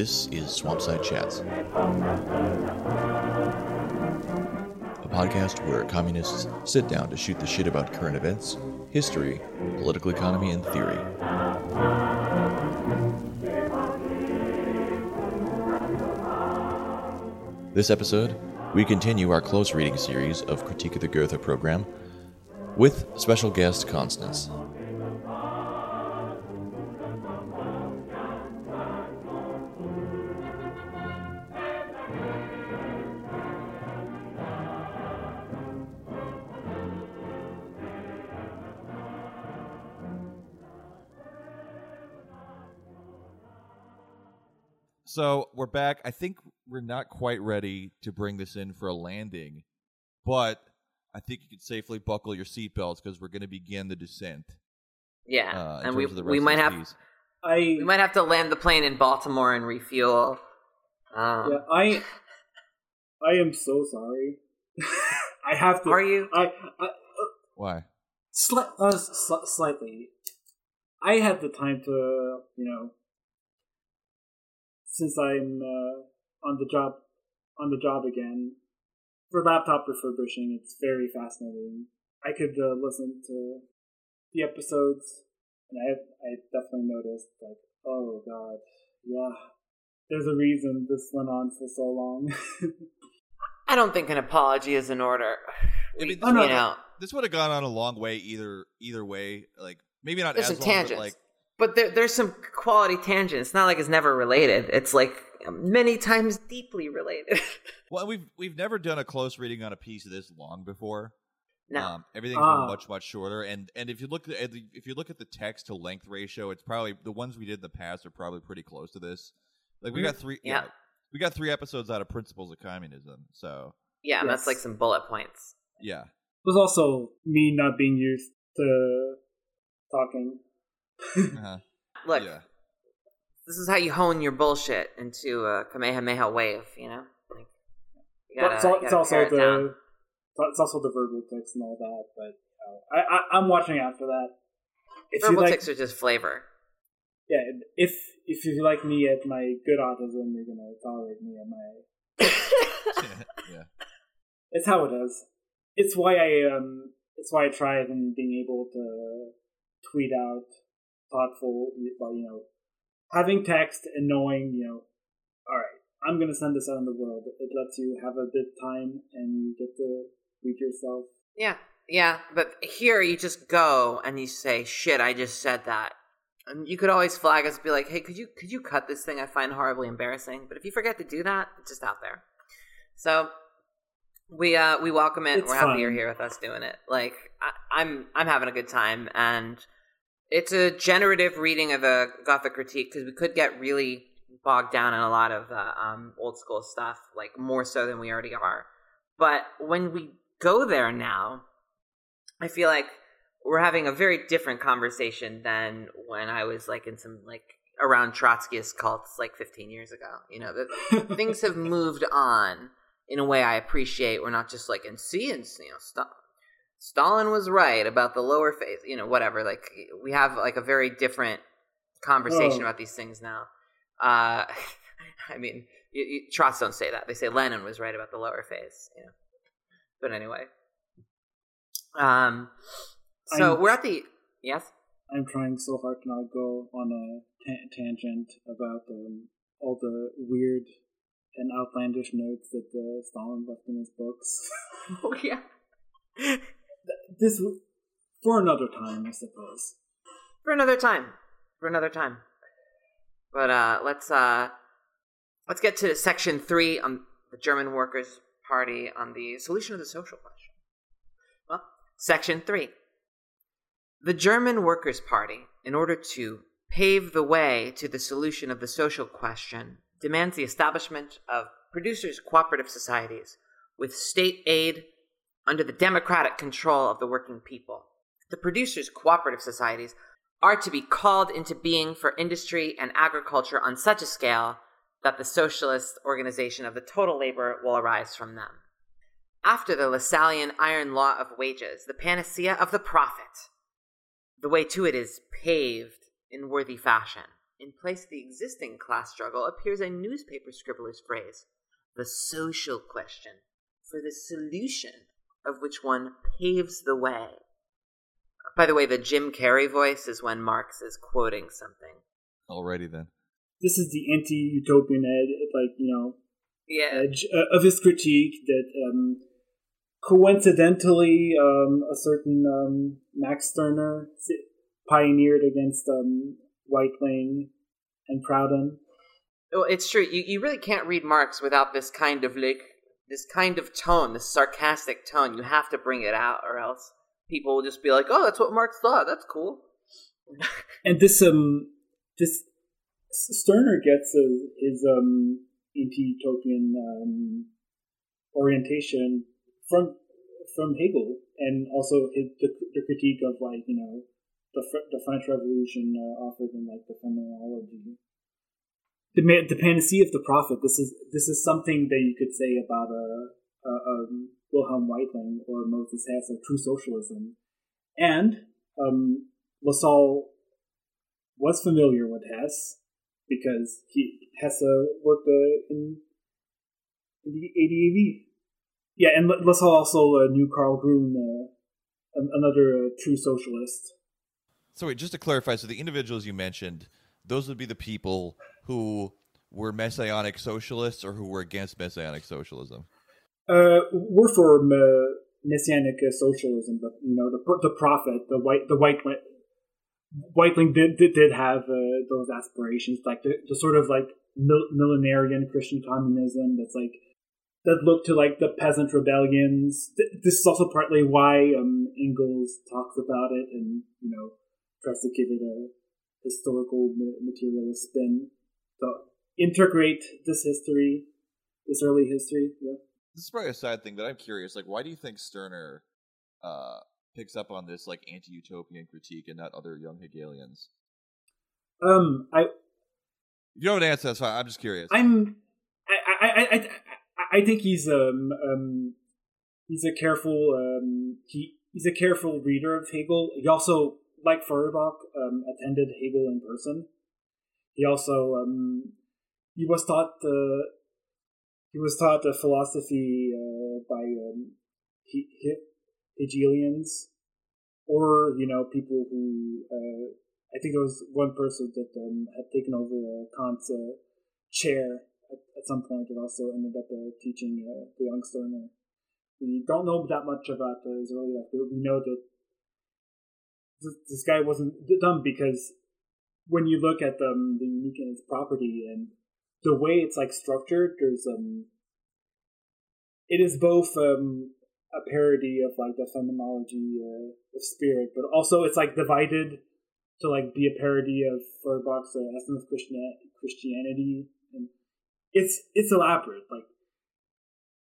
This is Swampside Chats, a podcast where communists sit down to shoot the shit about current events, history, political economy, and theory. This episode, we continue our close reading series of Critique of the Gotha program with special guest Constance. So we're back. I think we're not quite ready to bring this in for a landing, but I think you can safely buckle your seatbelts because we're going to begin the descent. Yeah, Uh, in and we of the we might of have piece. I we might have to land the plane in Baltimore and refuel. Um, yeah, I I am so sorry. I have to. Are you? I, I Why? sli- uh, sli- slightly. I had the time to you know since I'm uh, on the job on the job again for laptop refurbishing. It's very fascinating. I could uh, listen to the episodes, and I I definitely noticed like, oh god, yeah. There's a reason this went on for so long. I don't think an apology is in order. I We, mean, Oh, no. you know, This would have gone on a long way either either way. Like maybe not there's as some long, tangents, but like but there, there's some quality tangents. It's not like it's never related. It's like many times deeply related. well, we've we've never done a close reading on a piece this long before. no, Um, everything's Ah. been much much shorter, and and if you look at the, if you look at the text to length ratio, it's probably the ones we did in the past are probably pretty close to this. Like we Mhm. got three, Yeah. we got three episodes out of Principles of Communism. So yeah, that's yes. like some bullet points. yeah, It was also me not being used to talking. Uh-huh. Look, yeah, this is how you hone your bullshit into a Kamehameha wave. You know, like you gotta, it's, al- you it's also down. the it's also the verbal tics and all that. But you know, I, I I'm watching out for that. If verbal you like, tics are just flavor. yeah, if if you like me at my good autism, you're gonna tolerate me at my. yeah. It's how it is. It's why I um. It's why I tried in being able to tweet out thoughtful, well, you know, having text and knowing, you know, all right, I'm gonna send this out in the world. It lets you have a bit time and you get to read yourself. Yeah, yeah, but here you just go and you say, "Shit, I just said that." And you could always flag us, and be like, "Hey, could you could you cut this thing? I find horribly embarrassing." But if you forget to do that, it's just out there. So we uh we welcome it. It's We're happy you're here with us doing it. Like I, I'm I'm having a good time, and it's a generative reading of a Gotha critique because we could get really bogged down in a lot of uh, um, old school stuff, like more so than we already are. But when we go there now, I feel like we're having a very different conversation than when I was like in some like around Trotskyist cults like 15 years ago. You know, that things have moved on in a way I appreciate. We're not just like in see and you know Sta- Stalin was right about the lower phase. You know, whatever. Like we have like a very different conversation Oh. about these things now. Uh, I mean, you, you, Trots don't say that. They say Lenin was right about the lower phase. You know, but anyway. Um. So I'm- we're at the yes. I'm trying so hard to not go on a ta- tangent about um, all the weird and outlandish notes that uh, Stalin left in his books. Oh yeah. This for another time, I suppose. for another time. For another time. But uh let's uh let's get to section three on the german workers party on the solution of the social question. Well section three. The german workers party in order to pave the way to the solution of the social question demands the establishment of producers cooperative societies with state aid under the democratic control of the working people the producers cooperative societies are to be called into being for industry and agriculture on such a scale that the socialist organization of the total labor will arise from them. After the Lassallean iron law of wages, the panacea of the prophet, the way to it is paved in worthy fashion. in place of the existing class struggle appears a newspaper scribbler's phrase, the social question, for the solution of which one paves the way. By the way, the Jim Carrey voice is when Marx is quoting something. Alrighty then. This is the anti-utopian ed, like you know, Yeah. edge uh, of his critique that um, coincidentally um, a certain um, Max Stirner pioneered against um, Weitling and Proudhon. Well, it's true. You you really can't read Marx without this kind of like this kind of tone, this sarcastic tone. You have to bring it out, or else people will just be like, "Oh, that's what Marx thought. That's cool." And this um this Stirner gets his um anti-utopian um, orientation from from Hegel and also his, the, the critique of like you know the the French Revolution uh, offered in like the phenomenology. The the panacea of the prophet. This is this is something that you could say about a, a, um Wilhelm Weitling or Moses Hess or true socialism, and um, Lassalle was familiar with Hess because he Hess worked uh, in in the ADAV. Yeah, and Lassalle also uh, knew Carl Grun, uh, another uh, true socialist. So wait, just to clarify, so the individuals you mentioned, those would be the people who were messianic socialists or who were against messianic socialism. Uh, we're for uh, messianic uh, socialism, but you know the the prophet, the white the white Weitling did did, did have uh, those aspirations, like the, the sort of like mil- millenarian Christian communism that's like that looked to like the peasant rebellions. Th- This is also partly why um, Engels talks about it and you know tries to give it a historical ma- materialist spin. So integrate this history, this early history. Yeah. This is probably a side thing, but I'm curious. Like, why do you think Stirner uh, picks up on this like anti-utopian critique and not other young Hegelians? Um, I you don't answer, that's fine. I'm just curious. I'm I I I I, I think he's um um he's a careful um he he's a careful reader of Hegel. He also like Feuerbach um attended Hegel in person. He also um he was taught the he was taught the philosophy uh, by um, he, he, Hegelians or you know people who uh, I think there was one person that um, had taken over uh, Kant's uh, chair at, at some point and also ended up uh, teaching uh, the young Stirner. We don't know that much about uh, his early life, but we know that this, this guy wasn't dumb because when you look at um, the Unique and its Property and the way it's like structured, there's um, it is both um, a parody of like the phenomenology uh, of spirit, but also it's like divided to like be a parody of Feuerbach's uh, essence of Christian- Christianity, and it's it's elaborate. Like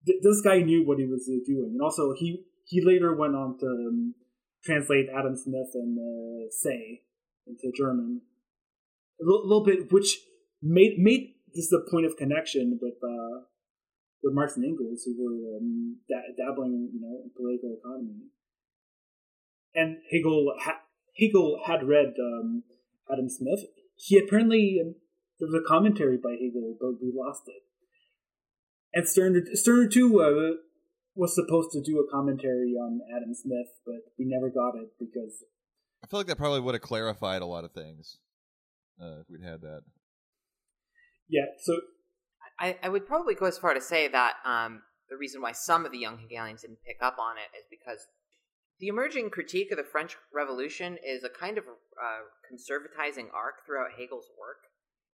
th- this guy knew what he was uh, doing, and also he he later went on to um, translate Adam Smith and uh, Say into German a little, little bit, which made made this the point of connection with uh, with Marx and Engels, who were um, da- dabbling, you know, in political economy. And Hegel ha- Hegel had read um, Adam Smith. He apparently um, there was a commentary by Hegel, but we lost it. And Stirner, Stirner too uh, was supposed to do a commentary on Adam Smith, but we never got it because I feel like that probably would have clarified a lot of things uh, if we'd had that. yeah. So I, I would probably go as far to say that um, the reason why some of the young Hegelians didn't pick up on it is because the emerging critique of the French Revolution is a kind of uh, conservatizing arc throughout Hegel's work.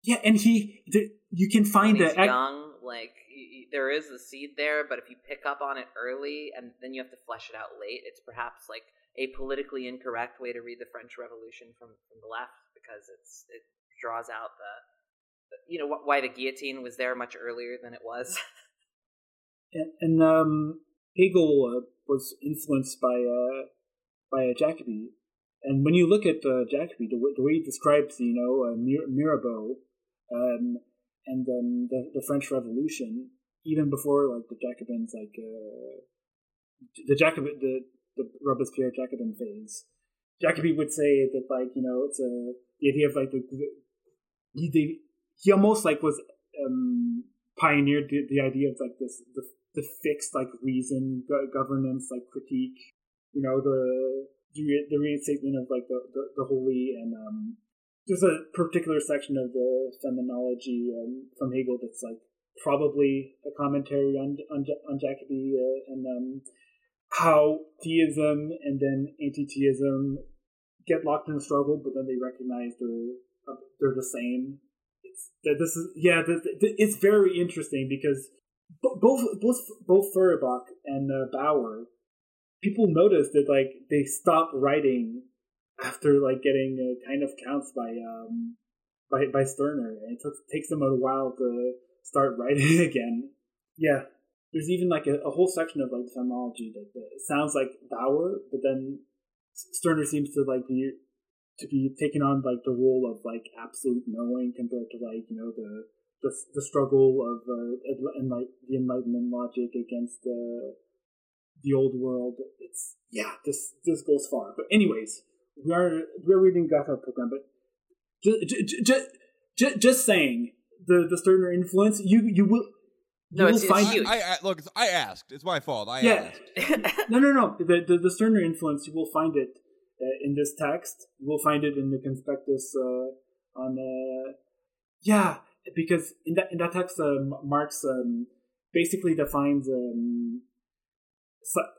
yeah, and he the, you can find when he's a young, like y- y- there is the seed there, but if you pick up on it early and then you have to flesh it out late, it's perhaps like a politically incorrect way to read the French Revolution from, from the left because it's it draws out the, you know why the guillotine was there much earlier than it was. and, um, Hegel uh, was influenced by uh, by Jacobi, and when you look at uh, Jacobi, the, the way he describes, you know, uh, Mir- Mirabeau, um, and um, the the French Revolution, even before like the Jacobins, like uh, the Jacobin, the the Robespierre Jacobin phase, Jacobi would say that like you know it's a the idea of like the he he almost like was um, pioneered the, the idea of like this the the fixed like reason go- governance like critique. You know the the reinstatement of like the, the, the holy and um, there's a particular section of the phenomenology um, from Hegel that's like probably a commentary on on, on Jacobi uh, and um, how theism and then anti-theism get locked in a struggle, but then they recognize they're uh, they're the same. It's this is yeah, it's very interesting because both both both Feuerbach and uh, Bauer, people noticed that like they stopped writing after like getting uh, kind of counts by um by by Stirner, and it takes them a while to start writing again. Yeah, there's even like a, a whole section of like phenomenology that, that sounds like Bauer, but then Stirner seems to like be to be taking on like the role of like absolute knowing compared to like you know the the, the struggle of uh, enlight- the enlightenment logic against the the old world. It's yeah, this this goes far. But anyways, we are we're reading Gotha program, but just just, just, just saying the the Stirner influence, you you will. No, it's, find, it's huge. I, I, look, I asked. It's my fault. I yeah. asked. no, no, no. The, the, the Stirner influence, you will find it uh, in this text. You will find it in the conspectus uh, on. Uh, yeah, because in that in that text, uh, Marx um, basically defines um,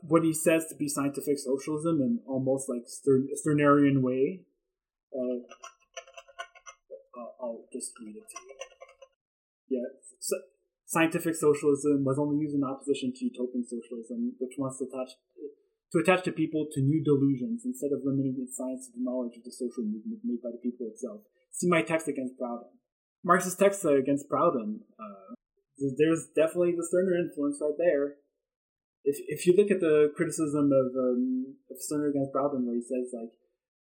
what he says to be scientific socialism in almost like Stern, Stirnerian way. Uh, I'll just read it to you. Yeah, so scientific socialism was only used in opposition to utopian socialism, which wants to attach to attach to people to new delusions instead of limiting its science to the knowledge of the social movement made by the people itself. See my text against Proudhon. Marx's text against Proudhon. Uh, there's definitely the Stirner influence right there. If if you look at the criticism of um, of Stirner against Proudhon, where he says like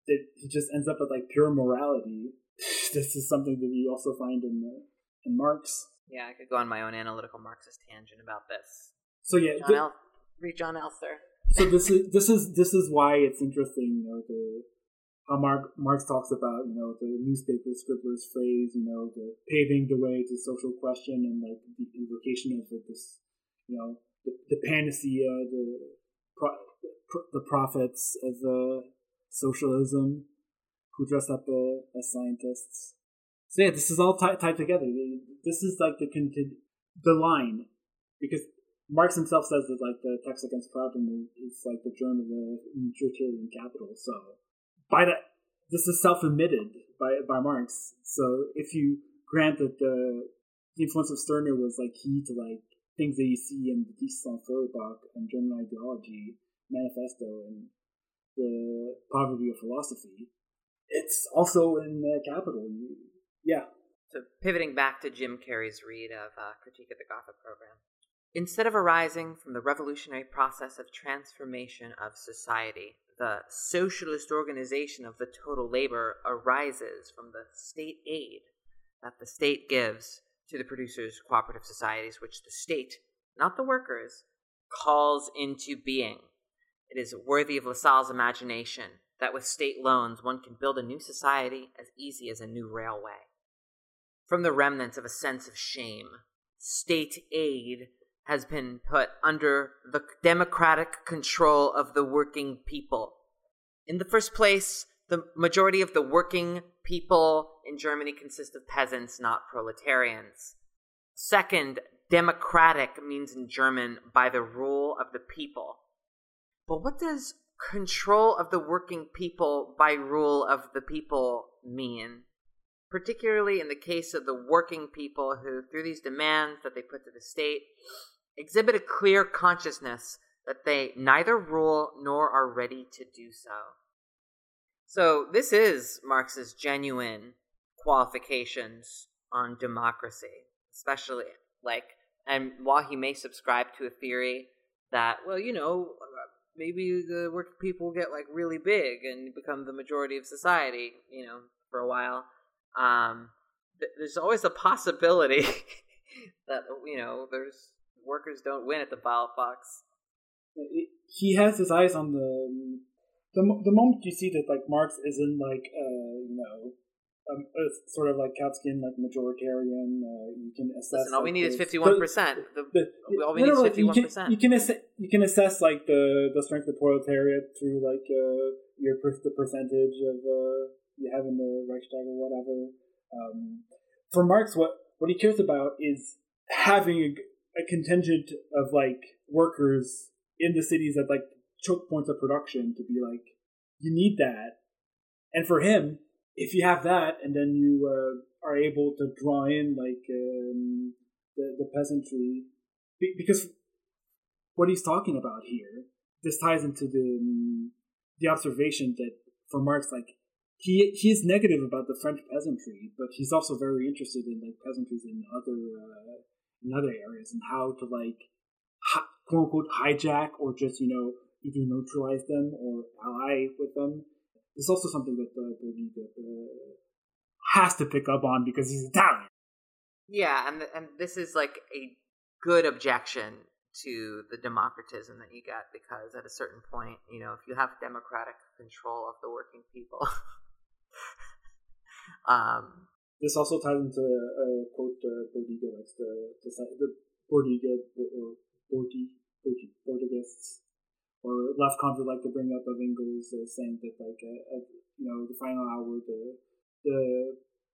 that he just ends up with like pure morality, this is something that you also find in uh, in Marx. Yeah, I could go on my own analytical Marxist tangent about this. So yeah, John El- read Jon Elster. so this is this is this is why it's interesting, you know, the how Mark, Marx talks about, you know, the newspaper scribbler's phrase, you know, the paving the way to social question and like the invocation of this, you know, the, the panacea, the pro, the prophets of uh, socialism who dress up uh, as scientists. So yeah, this is all tied, tied together. This is like the the line, because Marx himself says that like the text against Proudhon is, like the germ of the utilitarian capital. So by that, this is self-admitted by by Marx. So if you grant that the, the influence of Stirner was like key to like things that you see in the thesis on and German ideology manifesto and the poverty of philosophy, it's also in the capital. Yeah. So pivoting back to Jim Carrey's read of uh, Critique of the Gotha program. Instead of arising from the revolutionary process of transformation of society, the socialist organization of the total labor arises from the state aid that the state gives to the producers' cooperative societies, which the state, not the workers, calls into being. It is worthy of Lassalle's imagination that with state loans one can build a new society as easy as a new railway. From the remnants of a sense of shame, state aid has been put under the democratic control of the working people. In the first place, the majority of the working people in Germany consist of peasants, not proletarians. Second, democratic means in German by the rule of the people. But what does control of the working people by rule of the people mean? Particularly in the case of the working people who, through these demands that they put to the state, exhibit a clear consciousness that they neither rule nor are ready to do so. So, this is Marx's genuine qualifications on democracy, especially like, and while he may subscribe to a theory that, well, you know, maybe the working people get like really big and become the majority of society, you know, for a while. Um, th- there's always a possibility that you know there's workers don't win at the Ballot Box. He has his eyes on the the the moment you see that like Marx isn't like uh you know um, uh, sort of like Kautskyan, like majoritarian. Uh, you can assess. Listen, all we need the- is fifty-one percent. the- the- all we no, need no, is you can- 51%. You can assess, you can assess like the the strength of the proletariat through like uh, your per- the percentage of uh, you have in the Reichstag or whatever. Um, for Marx, what what he cares about is having a, a contingent of like workers in the cities at like choke points of production to be like you need that, and for him, if you have that, and then you uh, are able to draw in like um, the the peasantry, be- because what he's talking about here, this ties into the um, the observation that for Marx, like he he is negative about the French peasantry, but he's also very interested in like peasantries in other uh, in other areas and how to like hi, quote unquote hijack or just you know either neutralize them or ally with them. It's also something that uh, Bordiga uh, has to pick up on because he's Italian. Yeah, and and this is like a good objection to the democratism that you get because at a certain point, you know, if you have democratic control of the working people, um, This also ties into a quote uh, Bordiga likes to, to cite the Bordiga or Bordi Bordi Bordigists or left coms would like to bring up of Engels uh, saying that like uh, at you know the final hour the the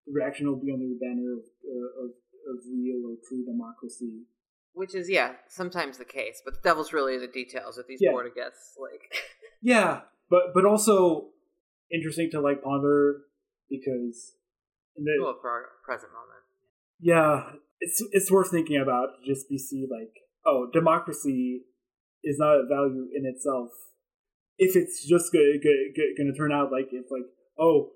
reaction will be under the banner of uh, of, of real or true democracy. which is yeah sometimes the case, but the devil's really in the details with these Yeah. Bordigists. Like, Yeah, but but also interesting to like ponder because in the, well, for our present moment, Yeah, it's it's worth thinking about. Just be see like, oh, democracy is not a value in itself. If it's just gonna, gonna, gonna turn out like if like, oh,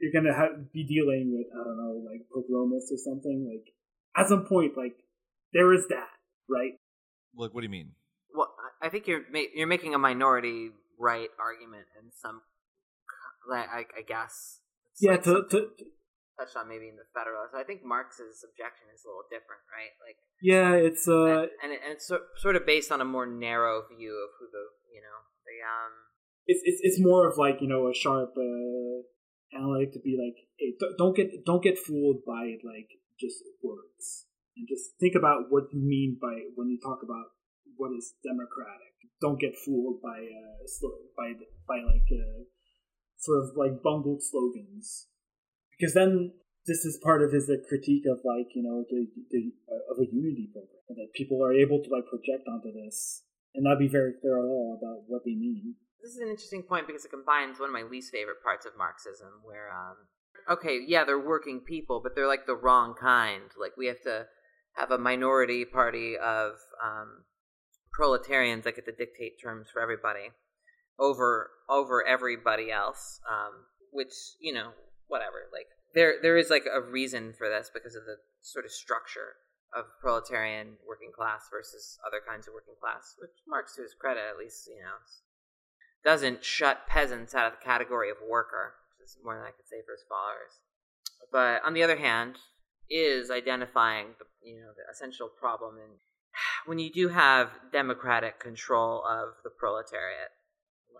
you're gonna have, be dealing with I don't know like pogromists or something. Like at some point, like there is that, right? Like, what do you mean? well, I I think you're ma- you're making a minority right argument in some, like I, I guess. Yeah, to, to touched on maybe in the Federalist. I think Marx's objection is a little different, right? Like, yeah, it's uh, and, and, it, and it's so, sort of based on a more narrow view of who the you know the um it's it's it's more of like you know a sharp uh, analytic to be like, hey, don't get don't get fooled by like just words, and just think about what you mean by when you talk about what is democratic. Don't get fooled by uh, by by like uh, sort of like bungled slogans, because then this is part of his critique of like you know the, the uh, of a unity program and that people are able to like project onto this and not be very clear at all about what they mean. this is an interesting point because it combines one of my least favorite parts of Marxism, where um, okay, yeah, they're working people, but they're like the wrong kind. Like we have to have a minority party of um, proletarians that get to dictate terms for everybody over over everybody else, um, which you know, whatever. Like there there is like a reason for this because of the sort of structure of proletarian working class versus other kinds of working class, which Marx, to his credit, at least you know, doesn't shut peasants out of the category of worker, which is more than I could say for his followers. But on the other hand, is identifying the you know the essential problem in when you do have democratic control of the proletariat,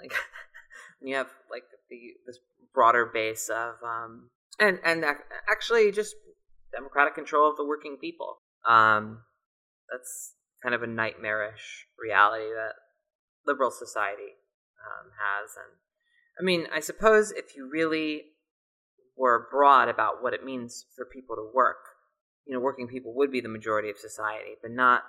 like when you have like the this broader base of um and and actually just democratic control of the working people. Um, that's kind of a nightmarish reality that liberal society um, has. And I mean, I suppose if you really were broad about what it means for people to work, you know, working people would be the majority of society, but not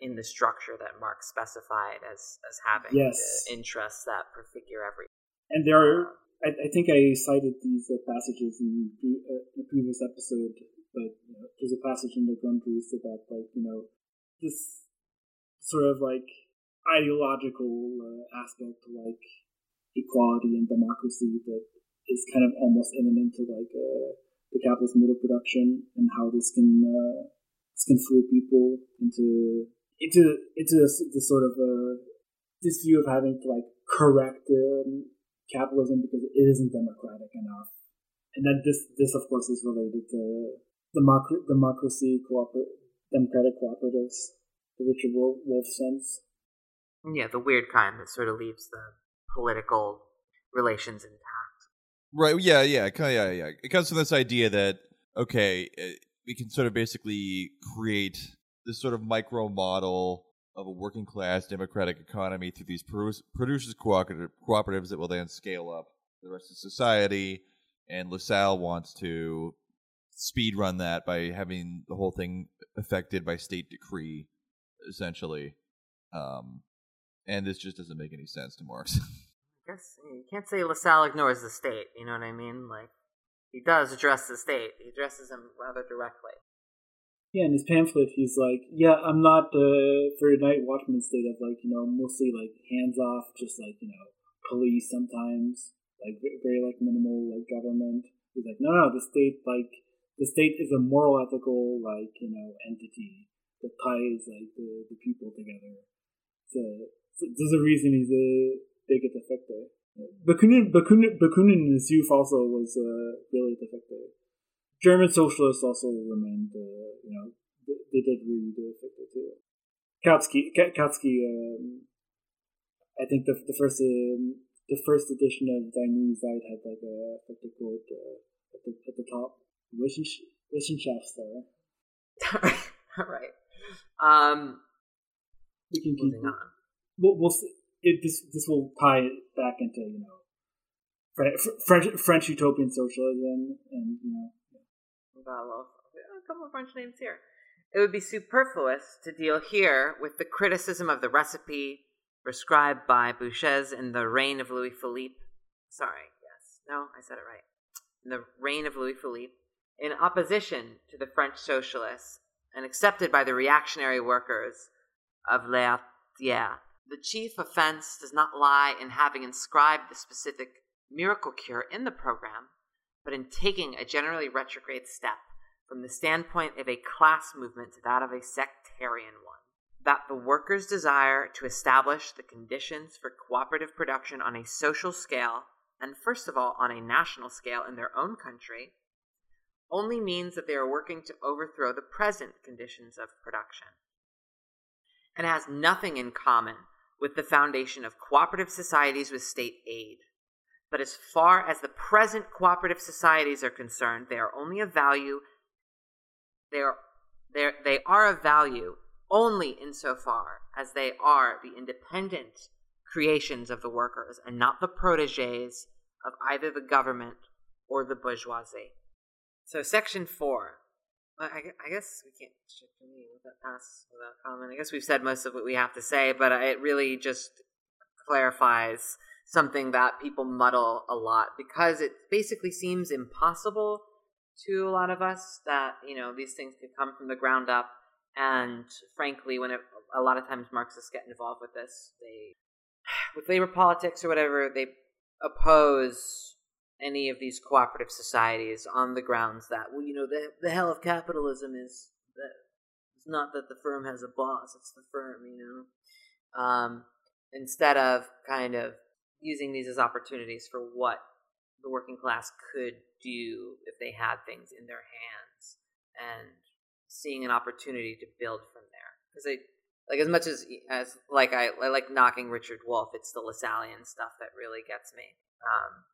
in the structure that Marx specified as as having Yes. the interests that prefigure every. And there are, I, I think I cited these uh, passages in, pre- uh, previous episode, but you know, there's a passage in the Grundrisse about like you know this sort of like ideological uh, aspect like equality and democracy that is kind of almost imminent to like uh, the capitalist mode of production and how this can uh, this can fool people into into into this, this sort of uh, this view of having to like correct um, capitalism because it isn't democratic enough. And then this, this of course, is related to democ- democracy, cooper- democratic cooperatives, the Richard Wolff, Wolff sense. Yeah, the weird kind that sort of leaves the political relations intact. Right. Yeah. Yeah. Yeah. Yeah. It comes from this idea that okay, we can sort of basically create this sort of micro model of a working class democratic economy through these produce- producers cooperative cooperatives that will then scale up the rest of society. And Lassalle wants to speed run that by having the whole thing affected by state decree, essentially. Um, and this just doesn't make any sense to Marx. I guess you can't say Lassalle ignores the state. You know what I mean? Like he does address the state. He addresses him rather directly. Yeah, in his pamphlet, he's like, "Yeah, I'm not uh, for a night watchman state of like you know mostly like hands off, just like you know police sometimes, like very like minimal like government." He's like, "No, no, the state like the state is a moral, ethical like you know entity that ties like the, the people together." So, so there's a reason he's a big at defector. Bakunin, Bakunin, Bakunin in his youth also was uh, really a defector. German socialists also remained, uh, you know, they, they did really do affected too. Kautsky, Kautsky, um, I think the the first um, the first edition of Die Neue Zeit had like a affected quote uh, at the at the top. Wissenschaft- Wissenschaftler. All right. Um, We can keep. on. We'll, we'll see. It, this this will tie it back into you know French French utopian socialism and you know a, little, oh, a couple of French names here. It would be superfluous to deal here with the criticism of the recipe prescribed by Buchez in the reign of Louis Philippe. Sorry, yes. No, I said it right. In the reign of Louis Philippe, in opposition to the French socialists and accepted by the reactionary workers of L'Atelier. The chief offense does not lie in having inscribed the specific miracle cure in the program, but in taking a generally retrograde step from the standpoint of a class movement to that of a sectarian one. That the workers' desire to establish the conditions for cooperative production on a social scale, and first of all on a national scale in their own country, only means that they are working to overthrow the present conditions of production. And has nothing in common with the foundation of cooperative societies with state aid. But as far as the present cooperative societies are concerned, they are only of value. They are, they are of value only insofar as they are the independent creations of the workers and not the proteges of either the government or the bourgeoisie. So, section four. I, guess we can't that pass without comment. I guess we've said most of what we have to say, but it really just clarifies something that people muddle a lot because it basically seems impossible to a lot of us that you know these things could come from the ground up. And frankly when it, a lot of times marxists get involved with this they with labor politics or whatever they oppose any of these cooperative societies on the grounds that well you know the the hell of capitalism is that it's not that the firm has a boss it's the firm you know? Um, instead of kind of using these as opportunities for what the working class could do if they had things in their hands and seeing an opportunity to build from there because they like as much as as like I, I like knocking Richard Wolff, it's the Lassallean stuff that really gets me. Um,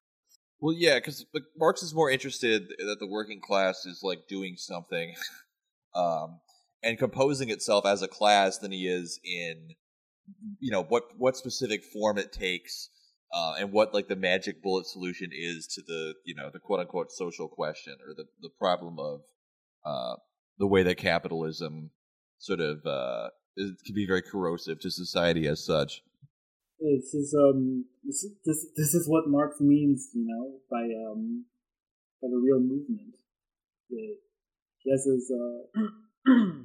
Well, yeah, because Marx is more interested that the working class is like doing something, um, and composing itself as a class than he is in, you know, what what specific form it takes, uh, and what like the magic bullet solution is to the you know the quote unquote social question or the the problem of uh, the way that capitalism sort of uh, is, can be very corrosive to society as such. This is um this is- this this is what Marx means, you know, by um by the real movement. It, his uh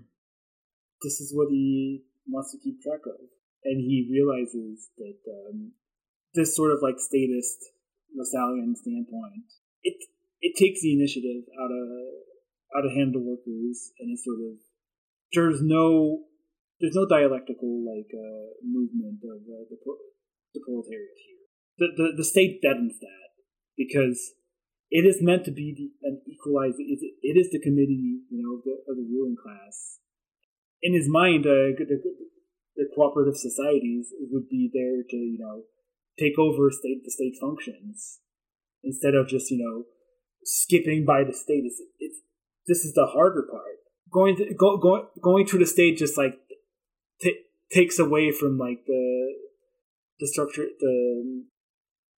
this is what he wants to keep track of, and he realizes that um, this sort of like statist Lassallean standpoint it it takes the initiative out of out of hand the workers, and it's sort of there's no there's no dialectical like uh, movement of uh, the the proletariat here. The, the the state deadens that because it is meant to be the, an equalizer. It, it is the committee, you know, of the, of the ruling class. In his mind, uh, the, the cooperative societies would be there to, you know, take over state the state functions, instead of just you know skipping by the state. It's, it's this is the harder part. Going to, go, going going through the state just like t- takes away from like the the structure the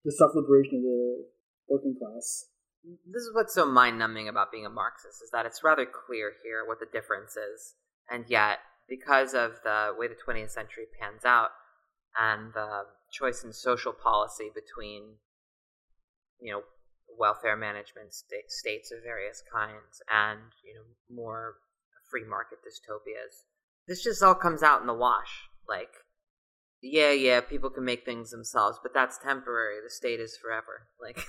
the self liberation of the working class. This is what's so mind numbing about being a Marxist is that it's rather clear here what the difference is, and yet because of the way the 20th century pans out and the choice in social policy between you know welfare management st- states of various kinds and you know more free market dystopias. This just all comes out in the wash. Like yeah yeah people can make things themselves but that's temporary. The state is forever. Like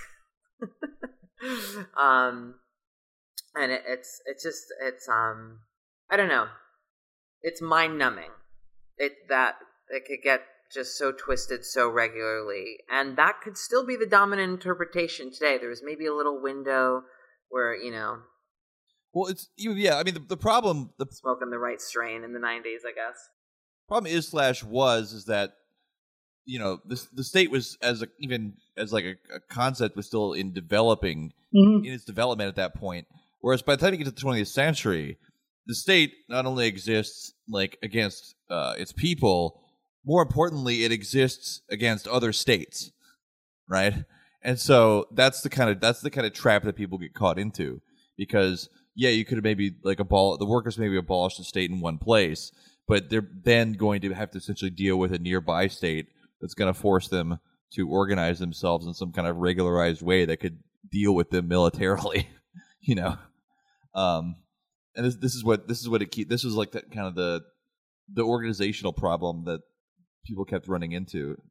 um and it, it's it's just it's um i don't know. It's mind numbing it that it could get just so twisted so regularly. And that could still be the dominant interpretation today. There was maybe a little window where, you know. Well, it's, yeah, I mean, the, the problem. The smoking the right strain in the 90s, I guess. Problem is, slash, was, is that, you know, the, the state was, as a, even as like a, a concept, was still in developing, mm-hmm. in its development at that point. Whereas by the time you get to the 20th century, the state not only exists like against uh, its people, more importantly, it exists against other states, right? And so that's the kind of that's the kind of trap that people get caught into because yeah, you could have maybe like abol the workers maybe abolish the state in one place, but they're then going to have to essentially deal with a nearby state that's going to force them to organize themselves in some kind of regularized way that could deal with them militarily, you know. Um, and this this is what this is what it keep this was like that kind of the the organizational problem that people kept running into.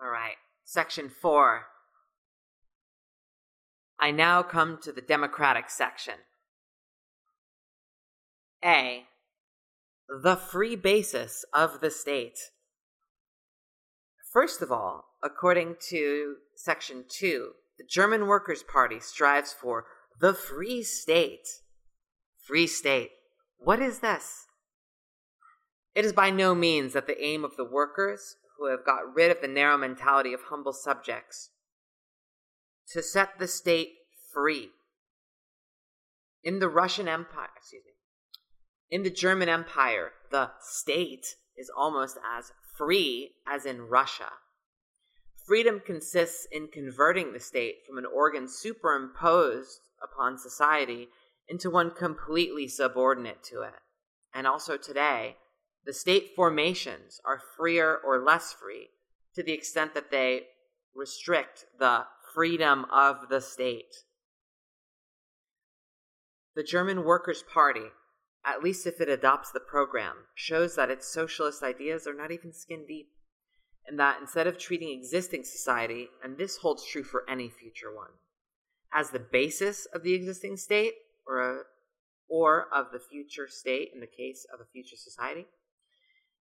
All right. Section 4. I now come to the Democratic section. A. The free basis of the state. First of all, according to Section 2, the German Workers' Party strives for the free state. Free state. What is this? It is by no means that the aim of the workers, who have got rid of the narrow mentality of humble subjects, to set the state free. In the Russian Empire, excuse me, in the German Empire, the state is almost as free as in Russia. Freedom consists in converting the state from an organ superimposed upon society into one completely subordinate to it. And also today, the state formations are freer or less free to the extent that they restrict the freedom of the state. The German Workers' Party, at least if it adopts the program, shows that its socialist ideas are not even skin deep, and that instead of treating existing society, and this holds true for any future one, as the basis of the existing state or a, or of the future state in the case of a future society,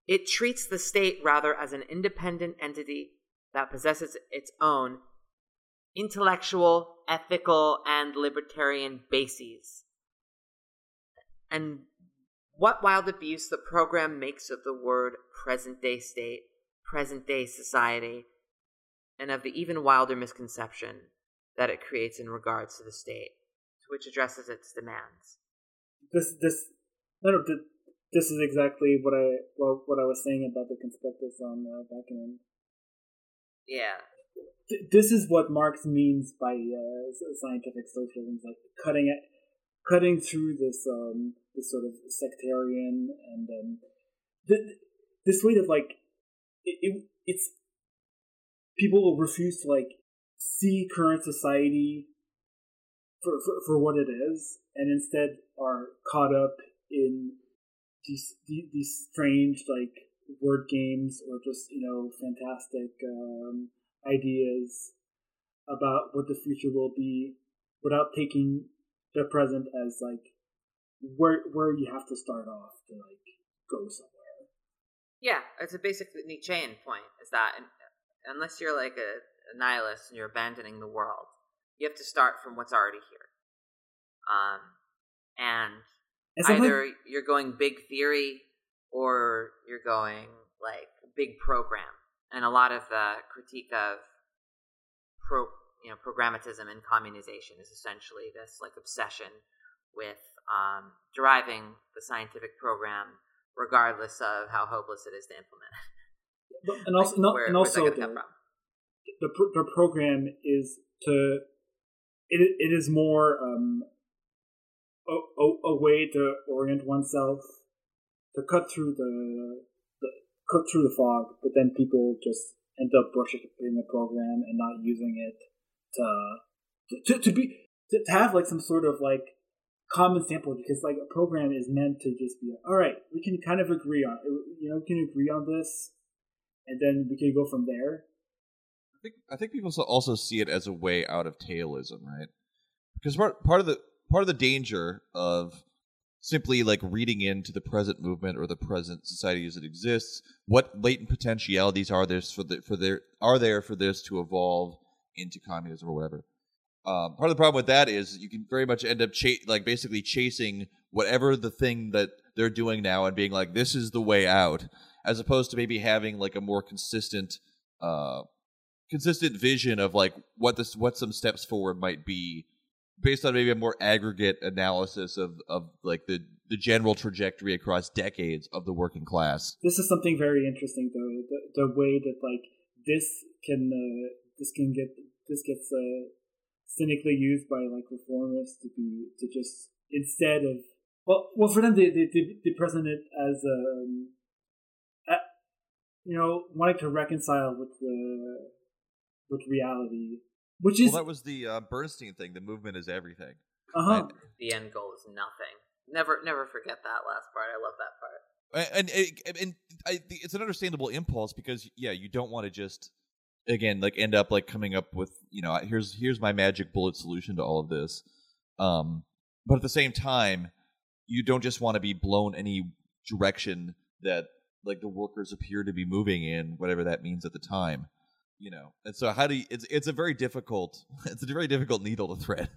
it treats the state rather as an independent entity that possesses its own intellectual, ethical, and libertarian bases. And what wild abuse the program makes of the word present day state, present day society, and of the even wilder misconception that it creates in regards to the state, to which addresses its demands. This, this, no, no, this is exactly what I what, what I was saying about the conspectus on uh, Bakunin. Yeah. Th- this is what Marx means by uh, scientific socialism, like cutting it, cutting through this um this sort of sectarian and um th- this way of like it, it it's people will refuse to like see current society for, for for what it is, and instead are caught up in these these strange like word games or just you know fantastic um, ideas about what the future will be without taking the present as like where where you have to start off to like go somewhere. Yeah, it's a basic Nietzschean point is that unless you're like a, a nihilist and you're abandoning the world, you have to start from what's already here. Um, and Either you're going big theory or you're going like big program. And a lot of the critique of pro you know programmatism and communization is essentially this like obsession with um, deriving the scientific program regardless of how hopeless it is to implement. But, and also, Like, no, where- and also the, the the program is to it it is more um a, a, a way to orient oneself to cut through the, the cut through the fog, but then people just end up worshiping the program and not using it to to, to be to, to have like some sort of like common sample because like a program is meant to just be all right we can kind of agree on you know we can agree on this and then we can go from there I think I think people also see it as a way out of tailism, right? Because part part of the part of the danger of simply like reading into the present movement or the present society as it exists, what latent potentialities are there for the for there are there for this to evolve into communism or whatever. Um, part of the problem with that is you can very much end up cha- like basically chasing whatever the thing that they're doing now and being like this is the way out, as opposed to maybe having like a more consistent uh, consistent vision of like what this what some steps forward might be based on maybe a more aggregate analysis of of like the the general trajectory across decades of the working class. this is something very interesting though the, the way that like this can uh, this can get this gets uh, cynically used by like reformists to be to just instead of well well for them they they, they, present it as um a, you know wanting to reconcile with the with reality which is Well, that was the uh, Bernstein thing. The movement is everything. uh-huh right. The end goal is nothing. Never, never forget that last part. I love that part. and and, and I, it's an understandable impulse because yeah, you don't want to just again like end up like coming up with you know here's here's my magic bullet solution to all of this, um, but at the same time, you don't just want to be blown any direction that like the workers appear to be moving in, whatever that means at the time, you know. And so how do you? It's it's a very difficult it's a very difficult needle to thread.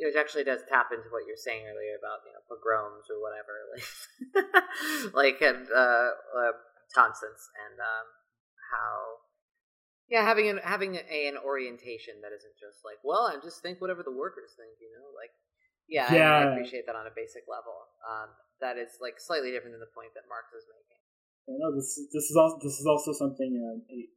It actually does tap into what you're saying earlier about you know pogroms or whatever, like like at uh, uh, Thompson's and um, how yeah having an having a, an orientation that isn't just like well I just think whatever the workers think, you know, like yeah, I- I, appreciate that on a basic level. Um, that is like slightly different than the point that Marx is making. I know this is this is also this is also something um, a-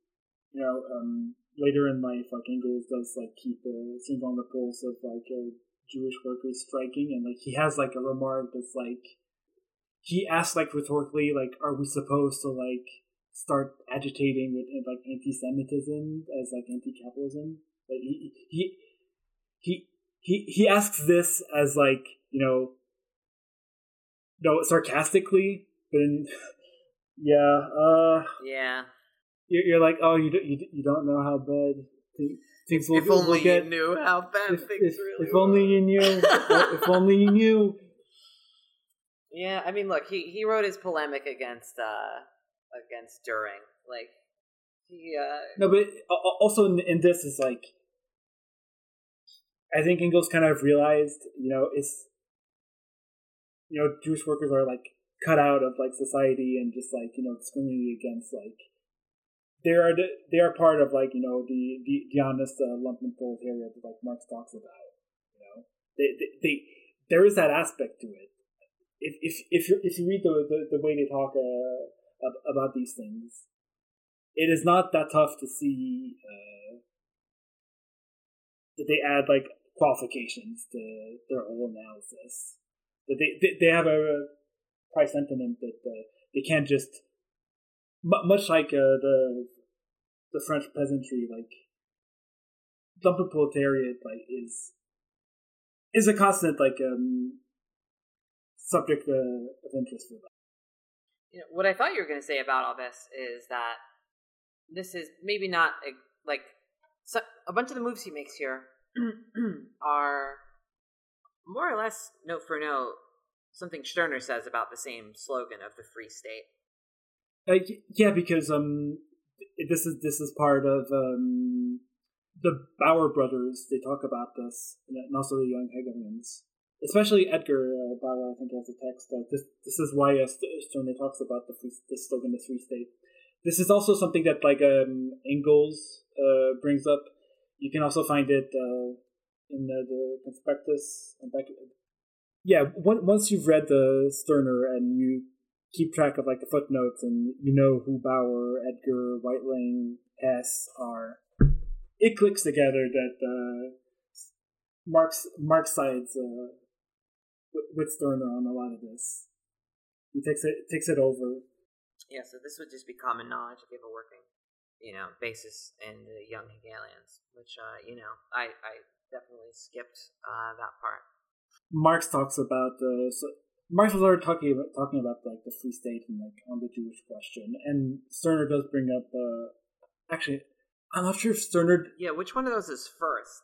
you know um, later in life like Engels does like keep uh, finger on the pulse of like uh, Jewish workers striking and like he has like a remark that's like he asks like rhetorically like are we supposed to like start agitating with uh, like anti-Semitism as like anti-capitalism? Like he he he he he asks this as like you know no sarcastically but in yeah uh Yeah, you're, you're like, oh, you don't, you, you don't know how bad things will, if will only get. you knew how bad if, things if, really if were. only you knew. if only you knew. Yeah, I mean, look, he he wrote his polemic against uh against Dühring, like he uh No, but a- a- also in, in this is like, I think Engels kind of realized, you know, it's, you know, Jewish workers are like cut out of like society and just like you know discriminated against like. They are the, they are part of like you know the the, the honest uh, lumpen proletariat that like Marx talks about. You know, they, they, they there is that aspect to it. If if if you if you read the the, the way they talk uh, about these things, it is not that tough to see uh, that they add like qualifications to their whole analysis. That they they, they have a price sentiment that uh, they can't just mu- much like uh, the the French peasantry, like lumpen proletariat, like is is a constant like um subject uh, of interest for them. you know, what I thought you were going to say about all this is that this is maybe not a, like so, a bunch of the moves he makes here are more or less note for note something Stirner says about the same slogan of the Free State. Uh, yeah, because um, this is this is part of um, the Bauer brothers. They talk about this, and also the young Hegelians, especially Edgar uh, Bauer. I think has a text. Uh, this this is why uh, talks about the free, the slogan, the Free State. This is also something that like um, Engels uh, brings up. you can also find it uh, in the, the conspectus. Yeah, once you've read the Stirner and you keep track of like the footnotes and you know who Bauer, Edgar, Weitling, Hess are, it clicks together that uh, Marx Marx sides uh, with Stirner on a lot of this. He takes it takes it over. Yeah, so this would just be common knowledge if you have a working, you know, basis in the young Hegelians, which uh, you know, I I definitely skipped uh, that part. Marx talks about the so Marx was already talking about talking about like the free state and like on the Jewish question, and Stirner does bring up. Uh, actually, I'm not sure if Stirner. Yeah, which one of those is first?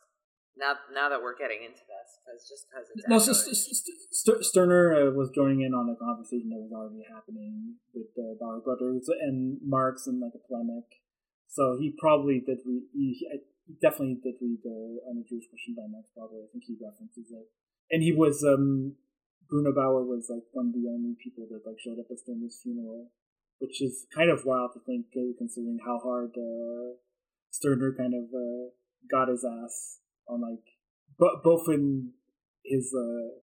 Now, now that we're getting into this, because just because it's no, so St- Stirner uh, was joining in on a conversation that was already happening with the Bauer brothers and Marx and like a polemic. So he probably did read. He, he definitely did read the on the Jewish question by Marx. Probably, I think he references it, and he was um Bruno Bauer was like one of the only people that like showed up at Stirner's funeral, which is kind of wild to think, uh, considering how hard uh, kind of uh, got his ass on like, but both in his uh,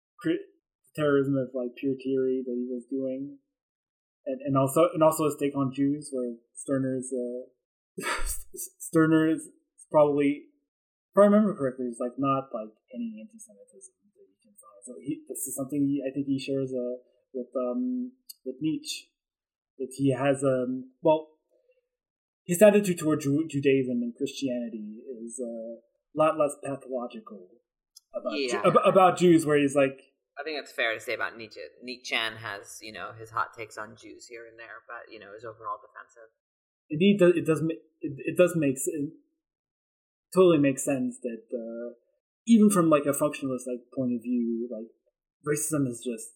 terrorism of like pure theory that he was doing, and and also and also his take on Jews, where Stirner's uh, is probably, if I remember correctly, is like not like any anti-Semitism that you can find. So he, this is something he, I think he shares uh, with um with Nietzsche that he has um well his attitude toward Judaism and Christianity is uh, a lot less pathological about yeah. Ju- about Jews, where he's like. I think it's fair to say about Nietzsche. Nietzsche has, you know, his hot takes on Jews here and there, but you know, is overall defensive. Indeed, it does. It, it does make it totally makes sense that uh, even from like a functionalist like point of view, like racism is just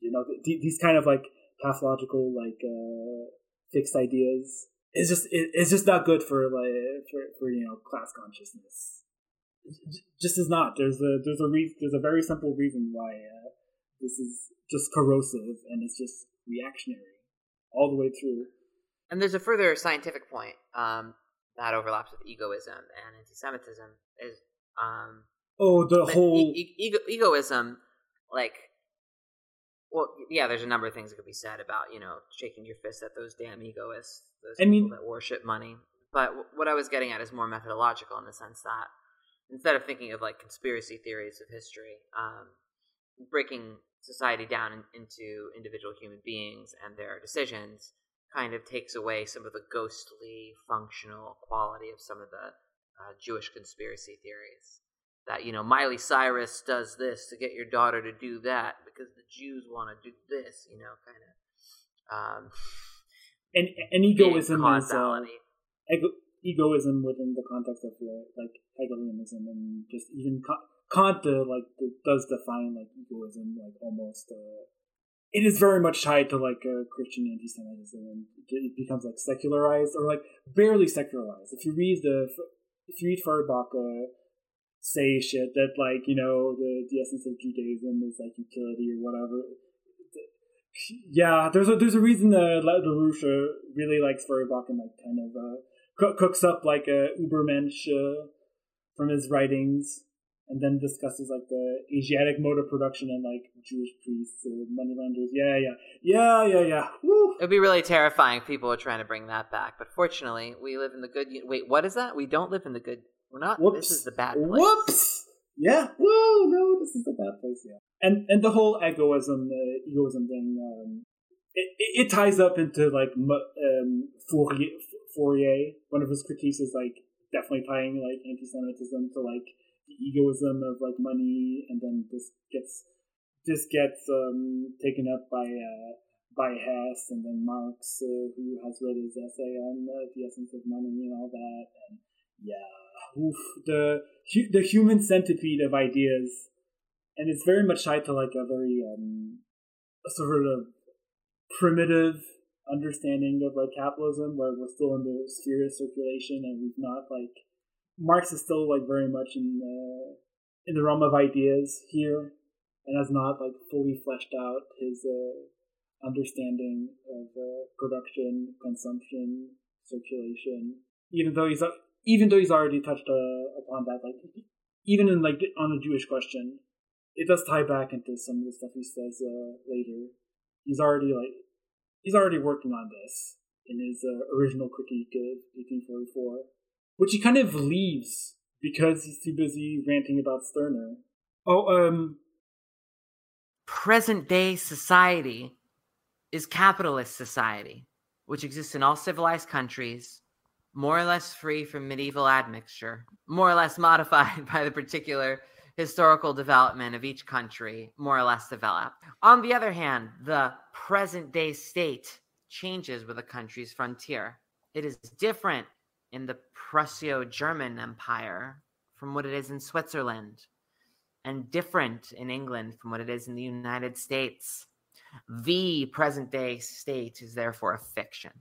you know th- these kind of like pathological like uh, fixed ideas. It's just it, it's just not good for like for, for you know class consciousness just is not. There's a there's a re- there's a very simple reason why uh, this is just corrosive and it's just reactionary all the way through. And there's a further scientific point um, that overlaps with egoism and anti-Semitism. Is um, oh the whole e- ego- egoism, like, well, yeah. There's a number of things that could be said about you know shaking your fist at those damn egoists, those I people mean, that worship money. But w- what I was getting at is more methodological in the sense that instead of thinking of like conspiracy theories of history, um, breaking society down in, into individual human beings and their decisions kind of takes away some of the ghostly functional quality of some of the uh, Jewish conspiracy theories. That you know, Miley Cyrus does this to get your daughter to do that because the Jews want to do this. You know, kind of. Um, and and egoism is uh, ego, egoism within the context of uh, like Hegelianism and just even Kant uh, like does define like egoism like almost uh, it is very much tied to like uh, Christian anti-Semitism and it becomes like secularized or like barely secularized. If you read the if you read Feuerbach uh, say shit that like you know the the essence of Judaism is like utility or whatever. Yeah, there's a there's a reason that LaRouche really likes Feuerbach and like kind of uh, cooks up like a Ubermensch uh, from his writings, and then discusses like the Asiatic mode of production and like Jewish priests, uh, moneylenders. Yeah, yeah, yeah, yeah, yeah. It'd be really terrifying if people are trying to bring that back. But fortunately, we live in the good. Wait, what is that? We don't live in the good. We're not. Whoops. This is the bad place. Whoops. Yeah. Whoa. No, this is the bad place. Yeah. And and the whole egoism, uh, egoism thing. Um, it, it, it ties up into like um, Fourier, Fourier, one of his critiques is like definitely tying like anti-Semitism to like the egoism of like money, and then this gets this gets um, taken up by uh, by Hess, and then Marx, uh, who has read his essay on uh, the essence of money and all that, and yeah, oof, the the human centipede of ideas, and it's very much tied to like a very um, sort of primitive understanding of like capitalism where we're still in the sphere of circulation and we've not like Marx is still like very much in the in the realm of ideas here and has not like fully fleshed out his uh, understanding of uh, production, consumption, circulation. Even though he's even though he's already touched uh, upon that, like even in like on the Jewish question, it does tie back into some of the stuff he says uh, later. He's already like he's already working on this in his uh, original critique of 1844, which he kind of leaves because he's too busy ranting about Stirner. Oh, um, present day society is capitalist society, which exists in all civilized countries, more or less free from medieval admixture, more or less modified by the particular historical development of each country, more or less developed. On the other hand, the present day state changes with a country's frontier. It is different in the Prusso German Empire from what it is in Switzerland, and different in England from what it is in the United States. The present day state is therefore a fiction.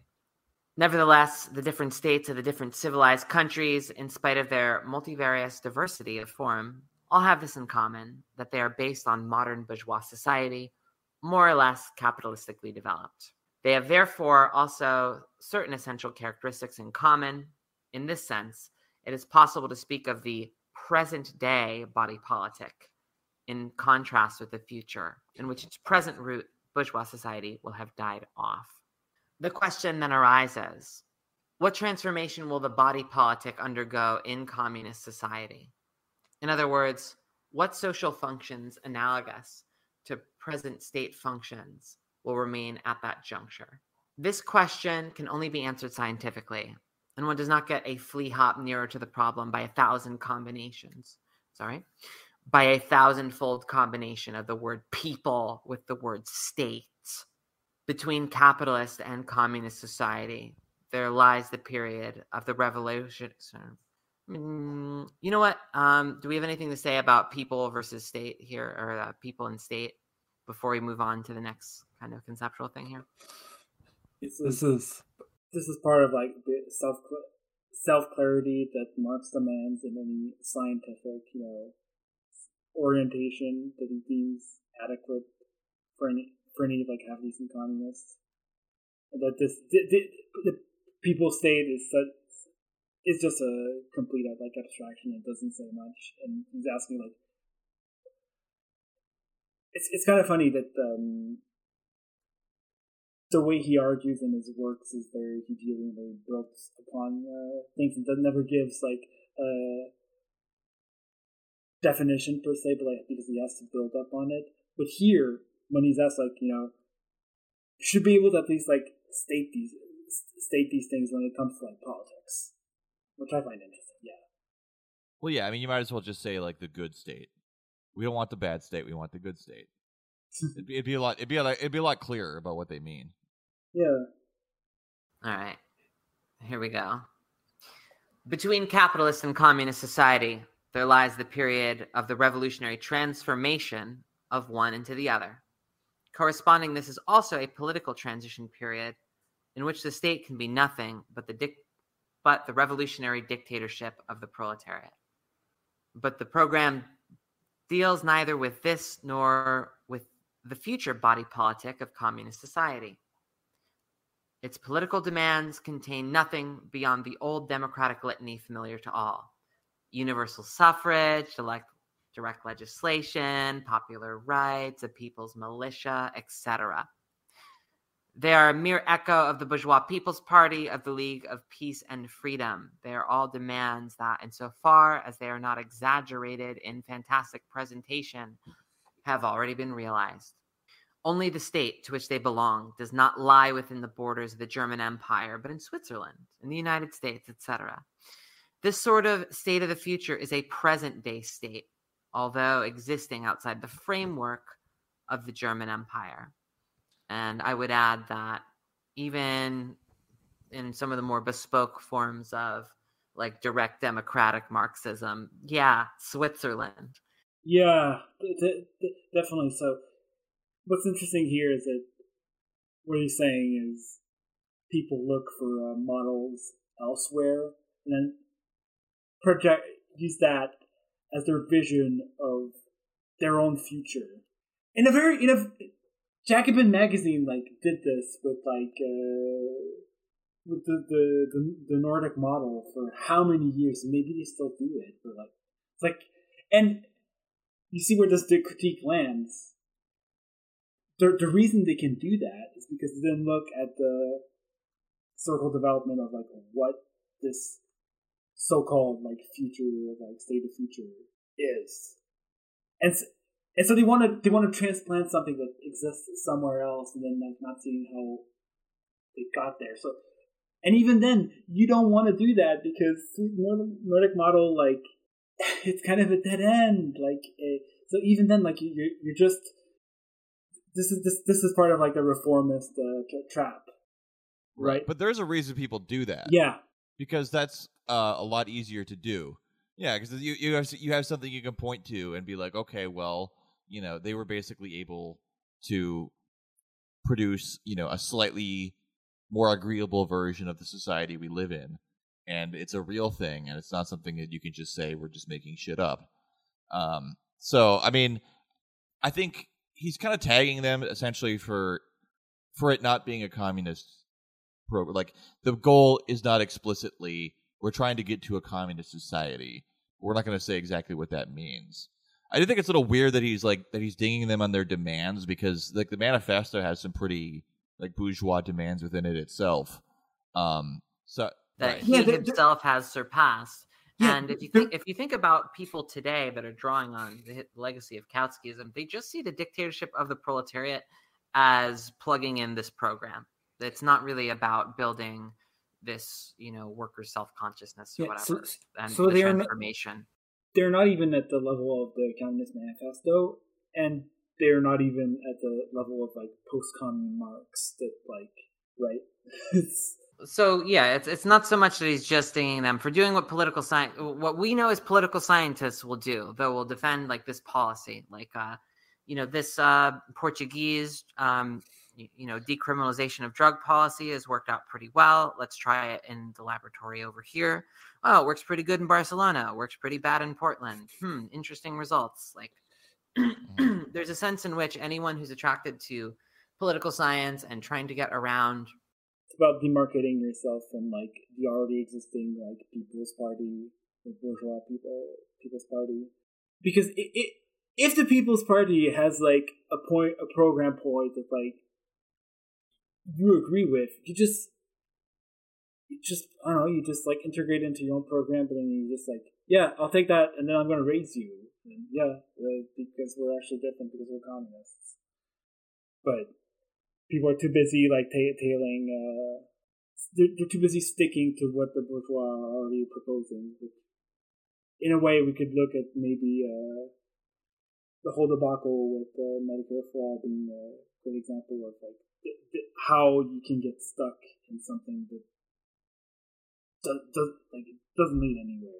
Nevertheless, the different states of the different civilized countries, in spite of their multivarious diversity of form, all have this in common that they are based on modern bourgeois society, more or less capitalistically developed. They have therefore also certain essential characteristics in common. In this sense, it is possible to speak of the present day body politic in contrast with the future, in which its present root, bourgeois society, will have died off. The question then arises what transformation will the body politic undergo in communist society? In other words, what social functions analogous to present state functions will remain at that juncture? This question can only be answered scientifically, and one does not get a flea hop nearer to the problem by a thousand combinations. Sorry, by a thousandfold combination of the word people with the word state. Between capitalist and communist society, there lies the period of the revolution. Mm, you know what? Um, do we have anything to say about people versus state here, or uh, people and state, before we move on to the next kind of conceptual thing here? This is this is part of like self self clarity that Marx demands in any scientific, you know, orientation that he deems adequate for any for any of like half decent communists. That this the, the, the people state is such it's just a complete like abstraction. It doesn't say much, and he's asking like, it's it's kind of funny that um, the way he argues in his works is very he Hegelian, very built upon uh, things, and that never gives like a definition per se, but like because he has to build up on it. But here, when he's asked, like you know, should be able to at least like state these state these things when it comes to like politics which I find interesting. Yeah. Well, yeah. I mean, you might as well just say like the good state. We don't want the bad state. We want the good state. it'd, be, it'd be a lot. It'd be a lot, it'd be a lot clearer about what they mean. Yeah. All right. Here we go. Between capitalist and communist society, there lies the period of the revolutionary transformation of one into the other. Corresponding, this is also a political transition period in which the state can be nothing but the dic- but the revolutionary dictatorship of the proletariat. But the program deals neither with this nor with the future body politic of communist society. Its political demands contain nothing beyond the old democratic litany familiar to all universal suffrage, direct, direct legislation, popular rights, a people's militia, etc. They are a mere echo of the bourgeois People's Party, of the League of Peace and Freedom. They are all demands that, insofar as they are not exaggerated in fantastic presentation, have already been realized. Only the state to which they belong does not lie within the borders of the German Empire, but in Switzerland, in the United States, etc. This sort of state of the future is a present day state, although existing outside the framework of the German Empire. And I would add that even in some of the more bespoke forms of like direct democratic Marxism, yeah, Switzerland. Yeah, definitely. So, what's interesting here is that what he's saying is people look for uh, models elsewhere and then project use that as their vision of their own future in a very in a Jacobin magazine like did this with like uh, with the, the the the Nordic model for how many years? Maybe they still do it, but like it's like and you see where this the critique lands. The the reason they can do that is because they then look at the circle development of like what this so-called like future like state of future is. And and so they want to they want to transplant something that exists somewhere else and then like not seeing how they got there. So and even then you don't want to do that because nordic, nordic model like it's kind of a dead end like it, so even then like you're, you're just this is this this is part of like the reformist uh, trap. Right. But there's a reason people do that. Yeah because that's uh, a lot easier to do. Yeah, because you you have you have something you can point to and be like, okay, well, you know, they were basically able to produce, you know, a slightly more agreeable version of the society we live in, and it's a real thing, and it's not something that you can just say we're just making shit up. Um, so, I mean, I think he's kind of tagging them essentially for for it not being a communist program. Like the goal is not explicitly we're trying to get to a communist society. We're not going to say exactly what that means. I do think it's a little weird that he's like that he's dinging them on their demands because like the manifesto has some pretty like bourgeois demands within it itself. Um, so that right. he yeah, himself has surpassed. Yeah, and if you think if you think about people today that are drawing on the legacy of Kautskyism, they just see the dictatorship of the proletariat as plugging in this program. It's not really about building this, you know, worker self consciousness or yeah, whatever, so, and so the they're transformation. Not, they're not even at the level of the Communist Manifesto, and they're not even at the level of like post-commune Marx that like right. so yeah, it's it's not so much that he's just dinging them for doing what political science, what we know as political scientists will do. Though will defend like this policy, like uh, you know, this uh Portuguese um you know decriminalization of drug policy has worked out pretty well. Let's try it in the laboratory over here. Oh it works pretty good in barcelona. It works pretty bad in portland. Hmm interesting results. Like mm-hmm. there's a sense in which anyone who's attracted to political science and trying to get around it's about demarcating yourself from like the already existing like people's party or bourgeois people people's party. Because it, it if the People's Party has like a point, a program point that like you agree with, you just you just I don't know, you just like integrate into your own program, but then you just like, yeah, I'll take that, and then I'm gonna raise you, and yeah, uh, because we're actually different because we're communists. But people are too busy like ta- tailing. Uh, they're, they're too busy sticking to what the bourgeois are already proposing. Which, in a way, we could look at maybe uh, the whole debacle with uh, Medicare for all being a great example of like how you can get stuck in something that does, does like it doesn't lead anywhere.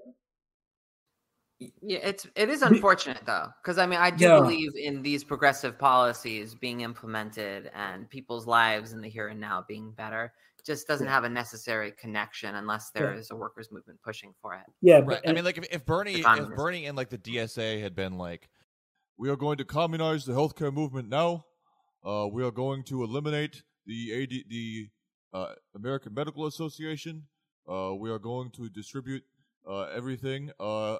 Yeah, it's it is unfortunate though, because I mean I do yeah. believe in these progressive policies being implemented and people's lives in the here and now being better. Just doesn't have a necessary connection unless there yeah. is a workers movement pushing for it. Yeah, right. I mean, like if, if Bernie, if Bernie and like the DSA had been like, we are going to communize the healthcare movement now, uh, we are going to eliminate the AD, the uh, American Medical Association. Uh, we are going to distribute uh, everything uh,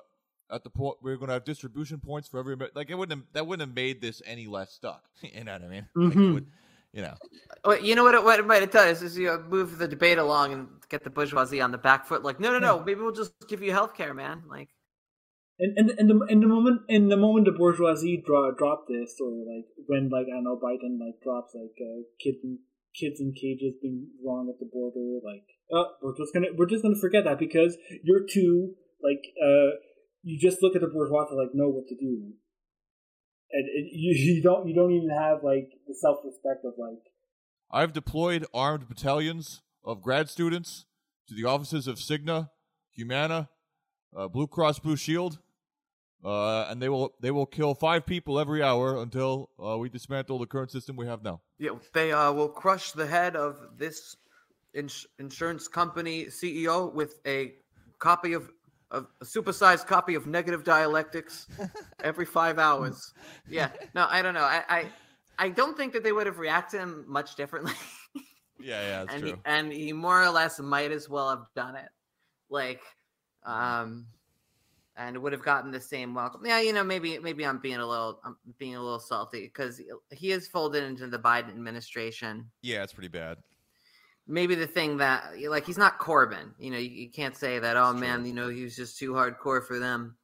at the point. We're going to have distribution points for every. Like it wouldn't have, that wouldn't have made this any less stuck. you know what I mean? Mm-hmm. Like would, you know. Well, you know what? It, what it might have done is, is you move the debate along and get the bourgeoisie on the back foot. Like, no, no, no. Maybe we'll just give you health care, man. Like, and and and the, in the moment in the moment the bourgeoisie draw drop this or like when like I don't know Biden like drops like uh, kids in, kids in cages being wrong at the border like oh we're just gonna we're just gonna forget that because you're too like uh you just look at the bourgeois to like know what to do. And it, you you don't you don't even have like the self respect of like I've deployed armed battalions of grad students to the offices of Cigna, Humana, uh, Blue Cross Blue Shield, uh, and they will they will kill five people every hour until uh, we dismantle the current system we have now. Yeah, they uh, will crush the head of this ins- insurance company CEO with a copy of, of a supersized copy of Negative Dialectics every five hours. Yeah, no, I don't know. I, I I don't think that they would have reacted much differently. Yeah, yeah, that's and true. he, and he more or less might as well have done it, like, um, and would have gotten the same welcome. Yeah, you know, maybe maybe I'm being a little I'm being a little salty because he is folded into the Biden administration. yeah, it's pretty bad. Maybe the thing that like he's not Corbyn. You know, you, you can't say that. Oh That's man, true. you know, he was just too hardcore for them.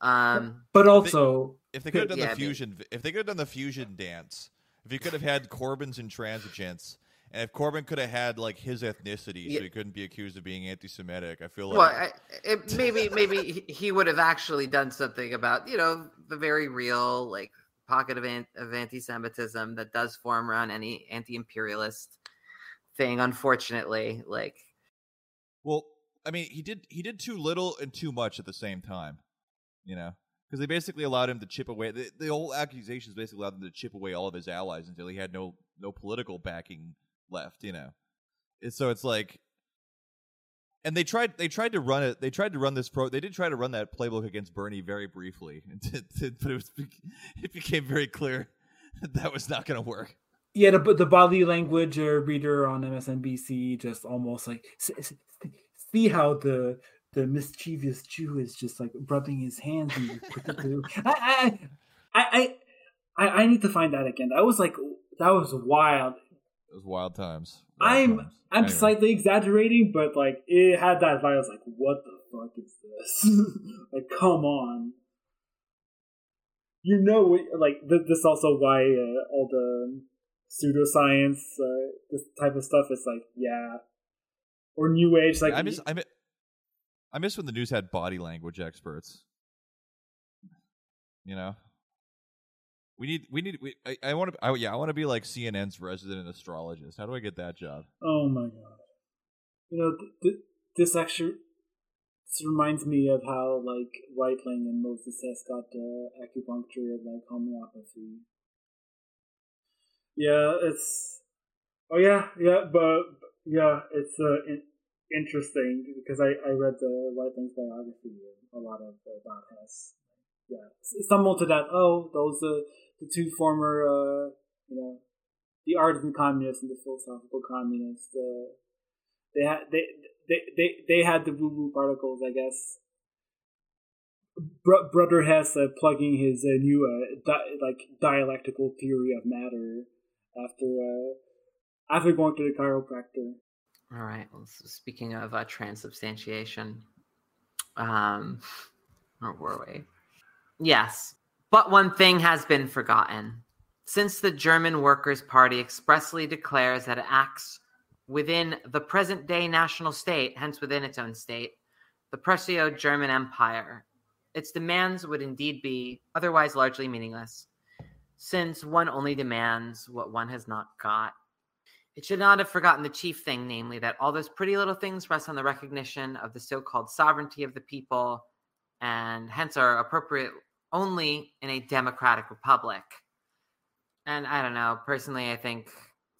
Um, But also, If they could have done Yeah, the but- fusion, if they could have done the fusion dance, if you could have had Corbins Corbyn's intransigence, and if Corbyn could have had like his ethnicity, Yeah. so he couldn't be accused of being anti-Semitic, I feel like well, I, it, maybe maybe he- he would have actually done something about you know the very real like pocket of an, of anti-Semitism that does form around any anti-imperialist thing. Unfortunately, like Well, I mean, he did he did too little and too much at the same time, you know, because they basically allowed him to chip away. The, the whole accusations basically allowed him to chip away all of his allies until he had no no political backing left, you know. And so it's like, and they tried they tried to run it. They tried to run this pro. They did try to run that playbook against Bernie very briefly, but it was it became very clear that, that was not going to work. yeah, the the body language uh, reader on MSNBC just almost like "S- s- see how the the mischievous Jew is just like rubbing his hands and I, I I I I need to find that again. That was like that was wild. It was wild times. Wild I'm times. I'm Anyway. slightly exaggerating, but like it had that vibe. I was like, what the fuck is this? like, come on. You know, like th- this also why uh, all the pseudoscience, uh, this type of stuff is like, yeah, or new age. Like, I miss I miss, I miss when the news had body language experts. You know, we need we need we, I, I want to I, yeah I want to be like CNN's resident astrologist. How do I get that job? oh my god, you know, th- th- this actually this reminds me of how like Weitling and Moses Hess got uh, acupuncture and like homeopathy. Yeah, it's. Oh yeah, yeah, but yeah, it's uh, in, interesting because I I read the Weitling's biography and a lot of uh, Hess. Yeah, stumbled to that. Oh, those uh, the two former uh, you know the artisan communists and the philosophical communists. Uh, they had they they they they had the woo woo particles, I guess. Br- Brother Hess uh, plugging his uh, new uh, di- like dialectical theory of matter after uh, after going to the chiropractor. All right. Well, s- speaking of uh, transubstantiation, um, where were we? Yes, but one thing has been forgotten. Since the German Workers' Party expressly declares that it acts within the present day national state, hence within its own state, the Prusso German Empire, its demands would indeed be otherwise largely meaningless, since one only demands what one has not got. It should not have forgotten the chief thing, namely that all those pretty little things rest on the recognition of the so called sovereignty of the people and hence are appropriate only in a democratic republic. And I don't know, personally, I think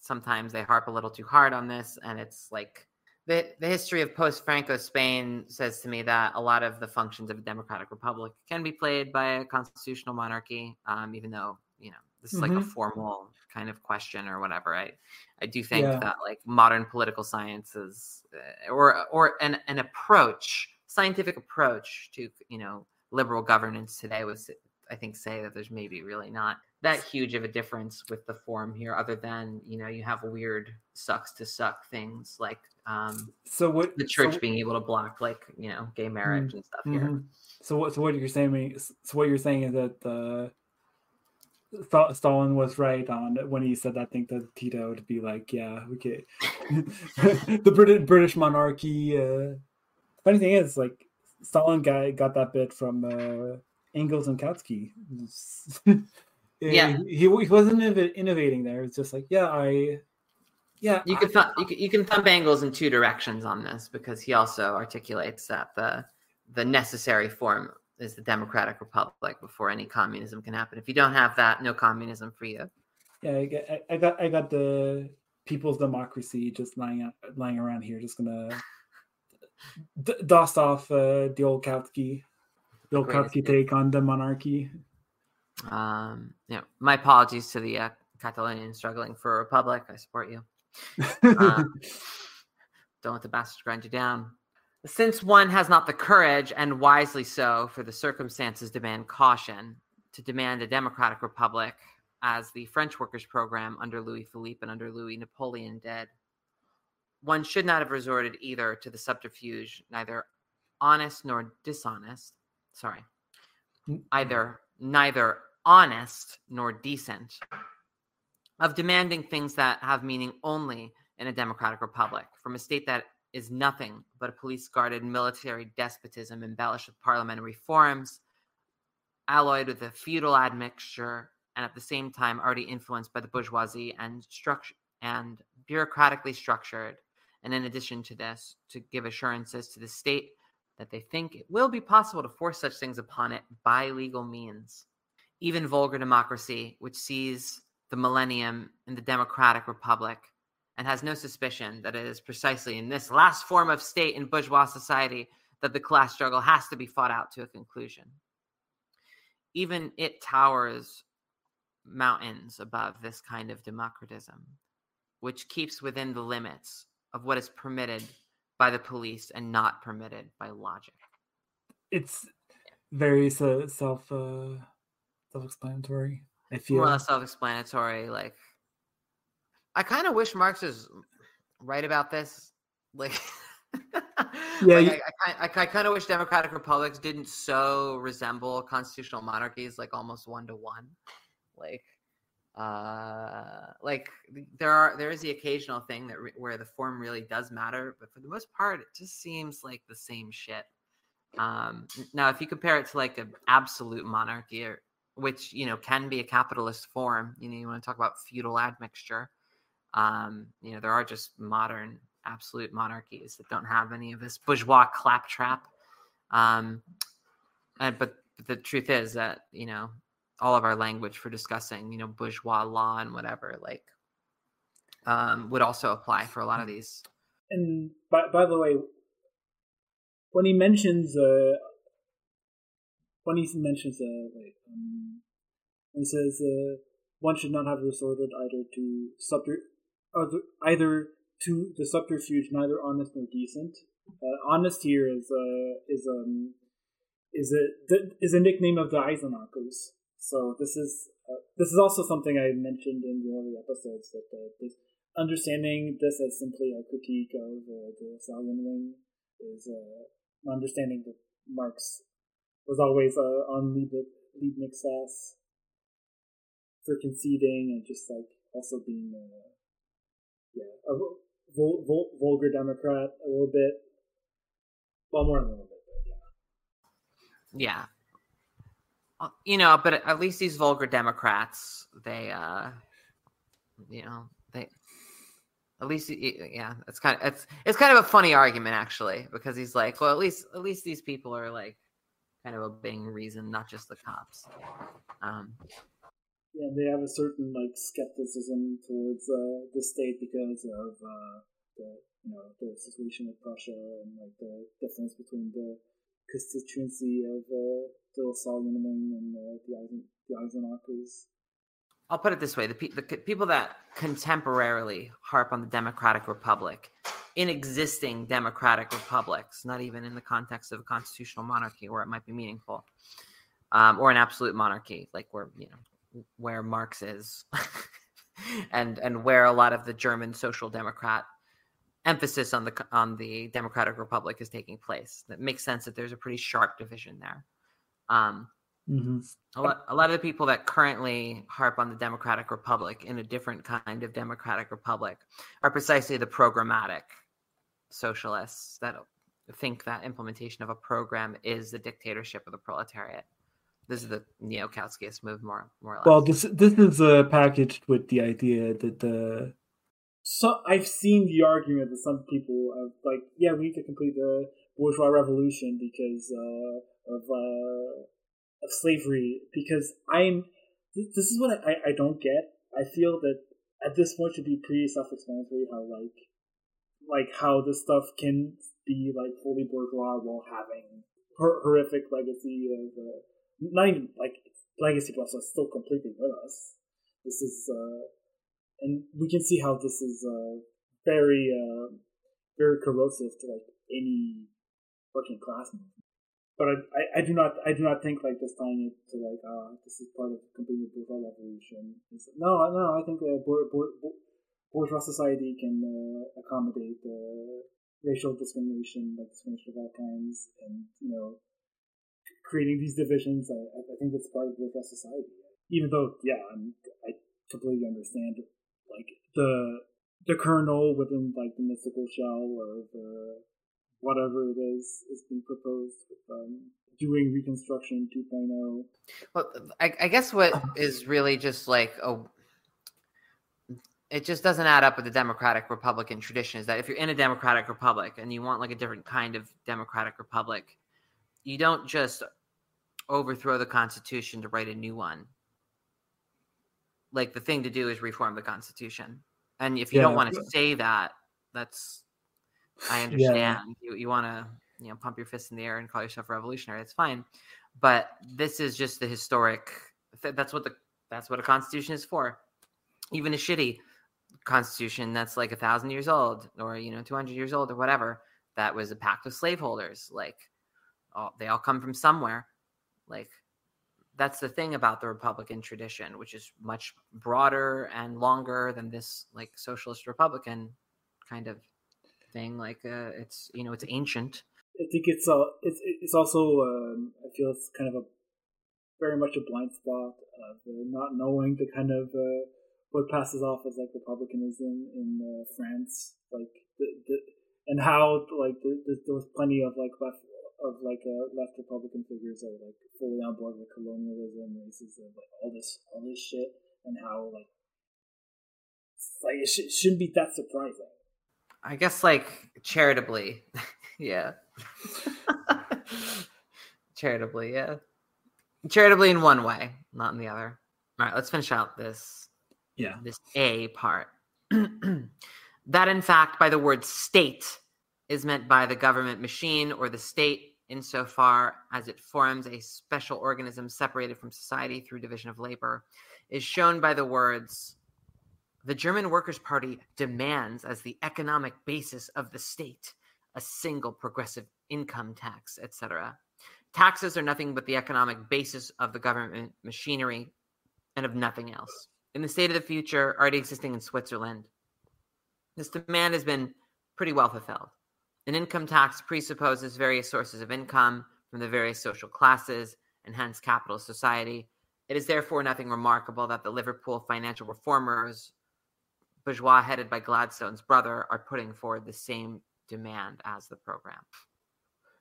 sometimes they harp a little too hard on this, and it's like the, the history of post Franco Spain says to me that a lot of the functions of a democratic republic can be played by a constitutional monarchy, um, even though, you know, this is like a Mhm. formal kind of question or whatever. I, I do think Yeah. that like modern political sciences uh, or or an, an approach, scientific approach to you know liberal governance today was I think say that there's maybe really not that huge of a difference with the form here, other than you know you have weird sucks to suck things like um, So what the church so, being able to block like you know gay marriage and stuff here. Mhm. So what? So what you're saying? So what you're saying is that uh, Sta- Stalin was right on when he said that thing to Tito to be like, yeah, okay, the British British monarchy. Uh, funny thing is, like Stalin guy got that bit from uh, Engels and Kautsky. Yeah. he, he wasn't innov- innovating there. It's just like, yeah, I, yeah, You I- can th- you can you can thumb Engels in two directions on this because he also articulates that the the necessary form is the democratic republic before any communism can happen. If you don't have that, no communism for you. Yeah, I got, I- I got, I got the people's democracy just lying out, lying around here, just gonna d- dust off uh, the old Kautsky, the old Kautsky take on the monarchy. Um, know, my apologies to the uh, struggling for a republic. I support you. Uh, don't let the bastards grind you down. Since one has not the courage, and wisely so, for the circumstances demand caution, to demand a democratic republic, as the French workers' program under Louis Philippe and under Louis Napoleon did, one should not have resorted either to the subterfuge, neither honest nor dishonest. Sorry, either mm. neither honest nor decent, of demanding things that have meaning only in a democratic republic from a state that is nothing but a police guarded military despotism embellished with parliamentary forms, alloyed with a feudal admixture, and at the same time already influenced by the bourgeoisie and structure and bureaucratically structured. And in addition to this, to give assurances to the state that they think it will be possible to force such things upon it by legal means. Even vulgar democracy, which sees the millennium in the democratic republic and has no suspicion that it is precisely in this last form of state in bourgeois society that the class struggle has to be fought out to a conclusion. Even it towers mountains above this kind of democratism, which keeps within the limits of what is permitted by the police and not permitted by logic. It's very uh, self uh, self-explanatory. I feel More self-explanatory. Like, I kind of wish Marx is right about this. Like, Yeah, like, you- I, I, I, I kind of wish democratic republics didn't so resemble constitutional monarchies, like almost one to one. Like, uh, like there are there is the occasional thing that re- where the form really does matter, but for the most part, it just seems like the same shit. Um, now, if you compare it to like an absolute monarchy, or, which you know can be a capitalist form, you know, you want to talk about feudal admixture. Um, you know, there are just modern absolute monarchies that don't have any of this bourgeois claptrap. Um, and, but the truth is that you know all of our language for discussing you know bourgeois law and whatever like um, would also apply for a lot of these. and by by the way, when he mentions uh, when he mentions uh, wait, um, when he says uh, one should not have resorted either to subter other, either to the subterfuge neither honest nor decent. Uh, honest here is uh, is um is a is a nickname of the Eisenachers. So this is uh, this is also something I mentioned in the early episodes that understanding this as simply a critique of uh, the Lassallean Wing is uh, understanding that Marx was always uh, on Liebig, Liebknecht's ass for conceding and just like also being uh, yeah a vul- vul- vulgar Democrat a little bit. Well, more than a little bit, but yeah. Yeah. Uh, You know, but at least these vulgar Democrats, they, uh, you know, they, at least, yeah, it's kind of, it's, it's kind of a funny argument actually, because he's like, well, at least, at least these people are like kind of obeying reason, not just the cops. Um, Yeah, they have a certain like skepticism towards uh, the state because of uh, the you know the situation with Prussia and like the difference between the constituency of uh, Wing and uh, the the Eisenachers. I'll put it this way: the, pe- the c- people that contemporarily harp on the democratic republic, in existing democratic republics, not even in the context of a constitutional monarchy where it might be meaningful, um, or an absolute monarchy, like where you know where Marx is, and and where a lot of the German social democrat emphasis on the on the democratic republic is taking place. That makes sense that there's a pretty sharp division there. Um, Mm-hmm. a lot, a lot of the people that currently harp on the democratic republic in a different kind of democratic republic are precisely the programmatic socialists that think that implementation of a program is the dictatorship of the proletariat. This is the neo-Kautskyist move, more more or less. Well, this this is uh, packaged with the idea that the so I've seen the argument that some people have like, yeah, we need to complete the bourgeois revolution because uh, of uh, of slavery. Because I'm th- this is what I, I don't get. I feel that at this point should be pretty self-explanatory how like like how this stuff can be like fully bourgeois while having hor- horrific legacy of uh, not even like legacy plus are still completely with us. This is uh and we can see how this is uh, very uh, very corrosive to like any working class movement. But I, I, I, do not I do not think like just tying it to like uh this is part of completing the bourgeois revolution. It's, no no I think uh, bour, bour, bourgeois society can uh, accommodate uh, racial discrimination like discrimination of all kinds and you know creating these divisions. I, I think it's part of bourgeois society. Even though yeah I'm, I completely understand like the the kernel within like the mystical shell or uh, whatever it is is being proposed with um, doing Reconstruction 2.0. Well, I, I guess what is really just like a it just doesn't add up with the democratic republican tradition is that if you're in a democratic republic and you want like a different kind of democratic republic you don't just overthrow the constitution to write a new one like the thing to do is reform the constitution and if you yeah. don't want to say that that's I understand yeah. you, you want to you know pump your fist in the air and call yourself revolutionary. That's fine, but this is just the historic. That's what the that's what a constitution is for. Even a shitty constitution that's like a thousand years old or you know 200 years old or whatever that was a pact of slaveholders like all, they all come from somewhere like that's the thing about the republican tradition which is much broader and longer than this like socialist republican kind of thing. Like uh, it's you know it's ancient. I think it's uh, it's it's also um, I feel it's kind of a very much a blind spot of uh, not knowing the kind of uh, what passes off as like republicanism in uh, France, like the, the and how like the, the, there was plenty of like left of like uh, left Republican figures that were like fully on board with colonialism, racism, like all this all this shit, and how like like it sh- shouldn't be that surprising. I guess like charitably. yeah. charitably, yeah. Charitably in one way, not in the other. All right, let's finish out this yeah. This A part. that in fact by the word state is meant by the government machine or the state insofar as it forms a special organism separated from society through division of labor is shown by the words the German Workers' Party demands, as the economic basis of the state, a single progressive income tax, etc. Taxes are nothing but the economic basis of the government machinery and of nothing else. In the state of the future, already existing in Switzerland, this demand has been pretty well fulfilled. An income tax presupposes various sources of income from the various social classes and hence capitalist society. It is therefore nothing remarkable that the Liverpool financial reformers bourgeois headed by Gladstone's brother are putting forward the same demand as the program.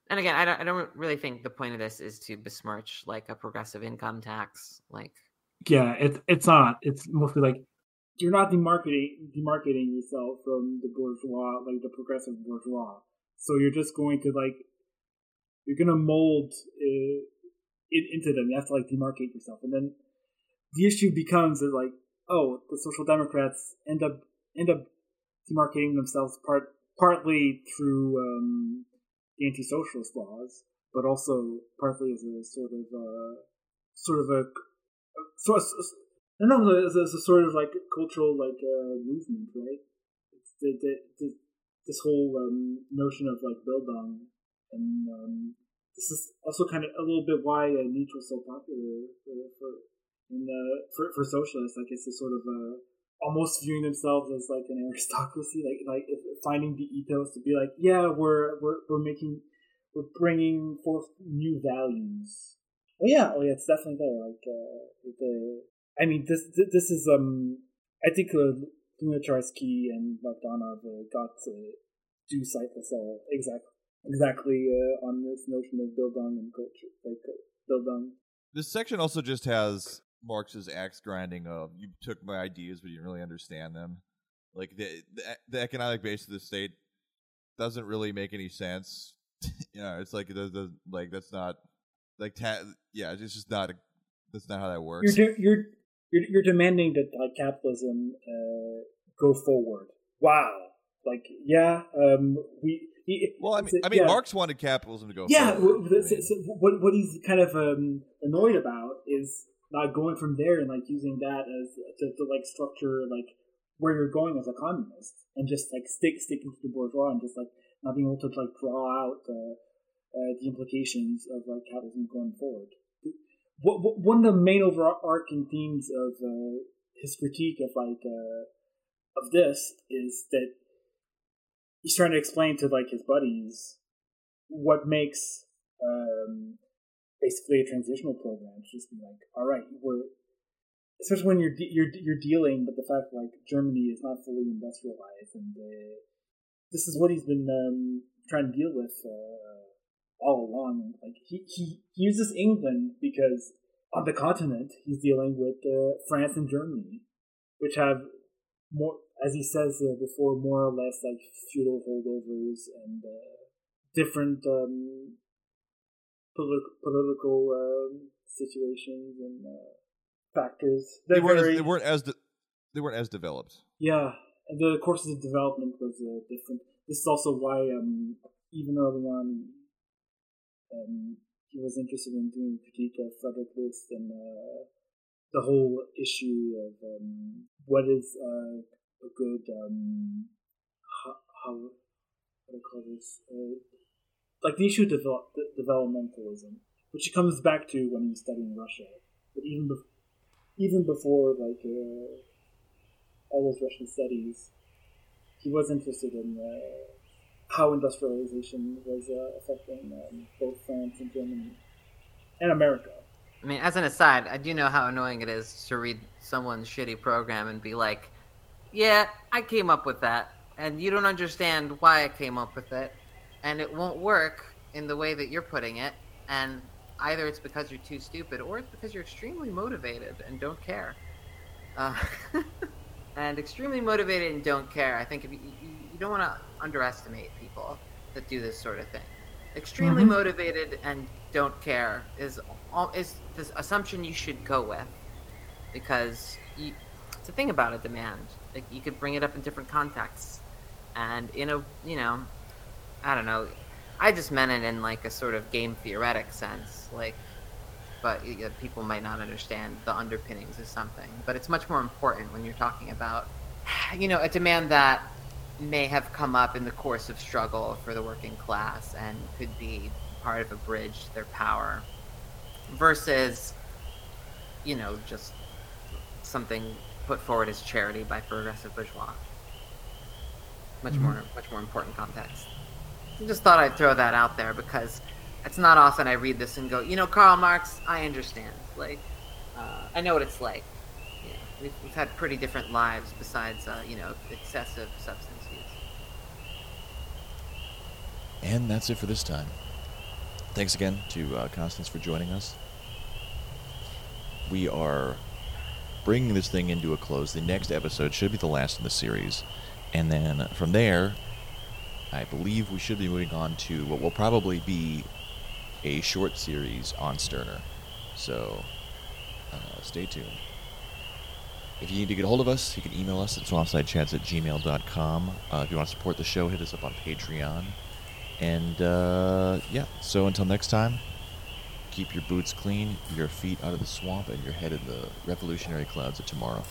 And again, I don't, I don't really think the point of this is to besmirch like a progressive income tax. Like, yeah, it's it's not. It's mostly like you're not demarketing demarketing yourself from the bourgeois, like the progressive bourgeois. So you're just going to like you're gonna mold uh, it into them. You have to like demarcate yourself, and then the issue becomes that like oh, the Social Democrats end up end up demarcating themselves part partly through um, anti-socialist laws, but also partly as a sort of uh, sort of a sort of, I don't a, as a sort of like cultural like uh, movement, right? It's the, the, the, this whole um, notion of like Bildung, and um, this is also kind of a little bit why uh, Nietzsche was so popular for, for in the for for socialists, like it's a sort of a almost viewing themselves as like an aristocracy, like like finding the ethos to be like, yeah, we're we're we're making we're bringing forth new values. Oh yeah, oh yeah, it's definitely there. Like uh, the, I mean, this this is um, I think uh, Lunacharsky and Bogdanov uh, got to do all exactly exactly uh, on this notion of Bildung and culture, like uh, Bildung. This section also just has Marx's axe grinding of you took my ideas but you didn't really understand them. Like the the, the economic base of the state doesn't really make any sense. yeah, it's like the, the like that's not like ta- yeah, it's just not a, that's not how that works. You're you're you're, you're demanding that like capitalism uh, go forward. Wow, like yeah, um, we. He, well, I mean, I mean, yeah. Marx wanted capitalism to go. Yeah, forward. so, so what what he's kind of um, annoyed about is not going from there and like using that as to, to like structure like where you're going as a communist and just like stick sticking to the bourgeois and just like not being able to like draw out uh, uh, the implications of like capitalism going forward. What, what, one of the main overarching themes of uh, his critique of like uh, of this is that he's trying to explain to like his buddies what makes um, basically a transitional program. Just be like, all right, we're especially when you're de- you're you're dealing with the fact like Germany is not fully industrialized, and uh, this is what he's been um, trying to deal with uh, all along. Like he, he uses England because on the continent he's dealing with uh, France and Germany, which have more, as he says uh, before, more or less like feudal holdovers and uh, different um, politi- political um, situations and uh, factors. They weren't, very- as, they weren't as de- they weren't as developed. yeah, and the courses of development was uh, different. This is also why, um, even early on, um, he was interested in doing critique of Frederick List and uh, the whole issue of um, what is uh, a good um, how, how what do I call this uh, like the issue of develop, de- developmentalism, which he comes back to when he's studying Russia, but even bef- even before like. Uh, all those Russian studies, he was interested in uh, how industrialization was uh, affecting um, both France and Germany and America. I mean, as an aside, I do know how annoying it is to read someone's shitty program and be like, "Yeah, I came up with that," and you don't understand why I came up with it, and it won't work in the way that you're putting it, and either it's because you're too stupid or it's because you're extremely motivated and don't care. Uh, and extremely motivated and don't care. I think if you, you, you don't want to underestimate people that do this sort of thing. Extremely Mhm. motivated and don't care is is this assumption you should go with because you, it's a thing about a demand. Like you could bring it up in different contexts, and in a you know, I don't know. I just meant it in like a sort of game theoretic sense, like but y- y- people might not understand the underpinnings of something. But it's much more important when you're talking about, you know, a demand that may have come up in the course of struggle for the working class and could be part of a bridge to their power, versus, you know, just something put forward as charity by progressive bourgeois. Much Mhm. more, much more important context. I just thought I'd throw that out there because it's not often I read this and go, you know, Karl Marx, I understand. Like, uh, I know what it's like. Yeah, we've, we've had pretty different lives besides, uh, you know, excessive substance use. And that's it for this time. Thanks again to uh, Constance for joining us. We are bringing this thing into a close. The next episode should be the last in the series. And then from there, I believe we should be moving on to what will probably be a short series on Stirner. So uh, stay tuned. If you need to get a hold of us, you can email us at swampsidechats at gmail.com. Uh, if you want to support the show, hit us up on Patreon. And uh, yeah, so until next time, keep your boots clean, your feet out of the swamp, and your head in the revolutionary clouds of tomorrow.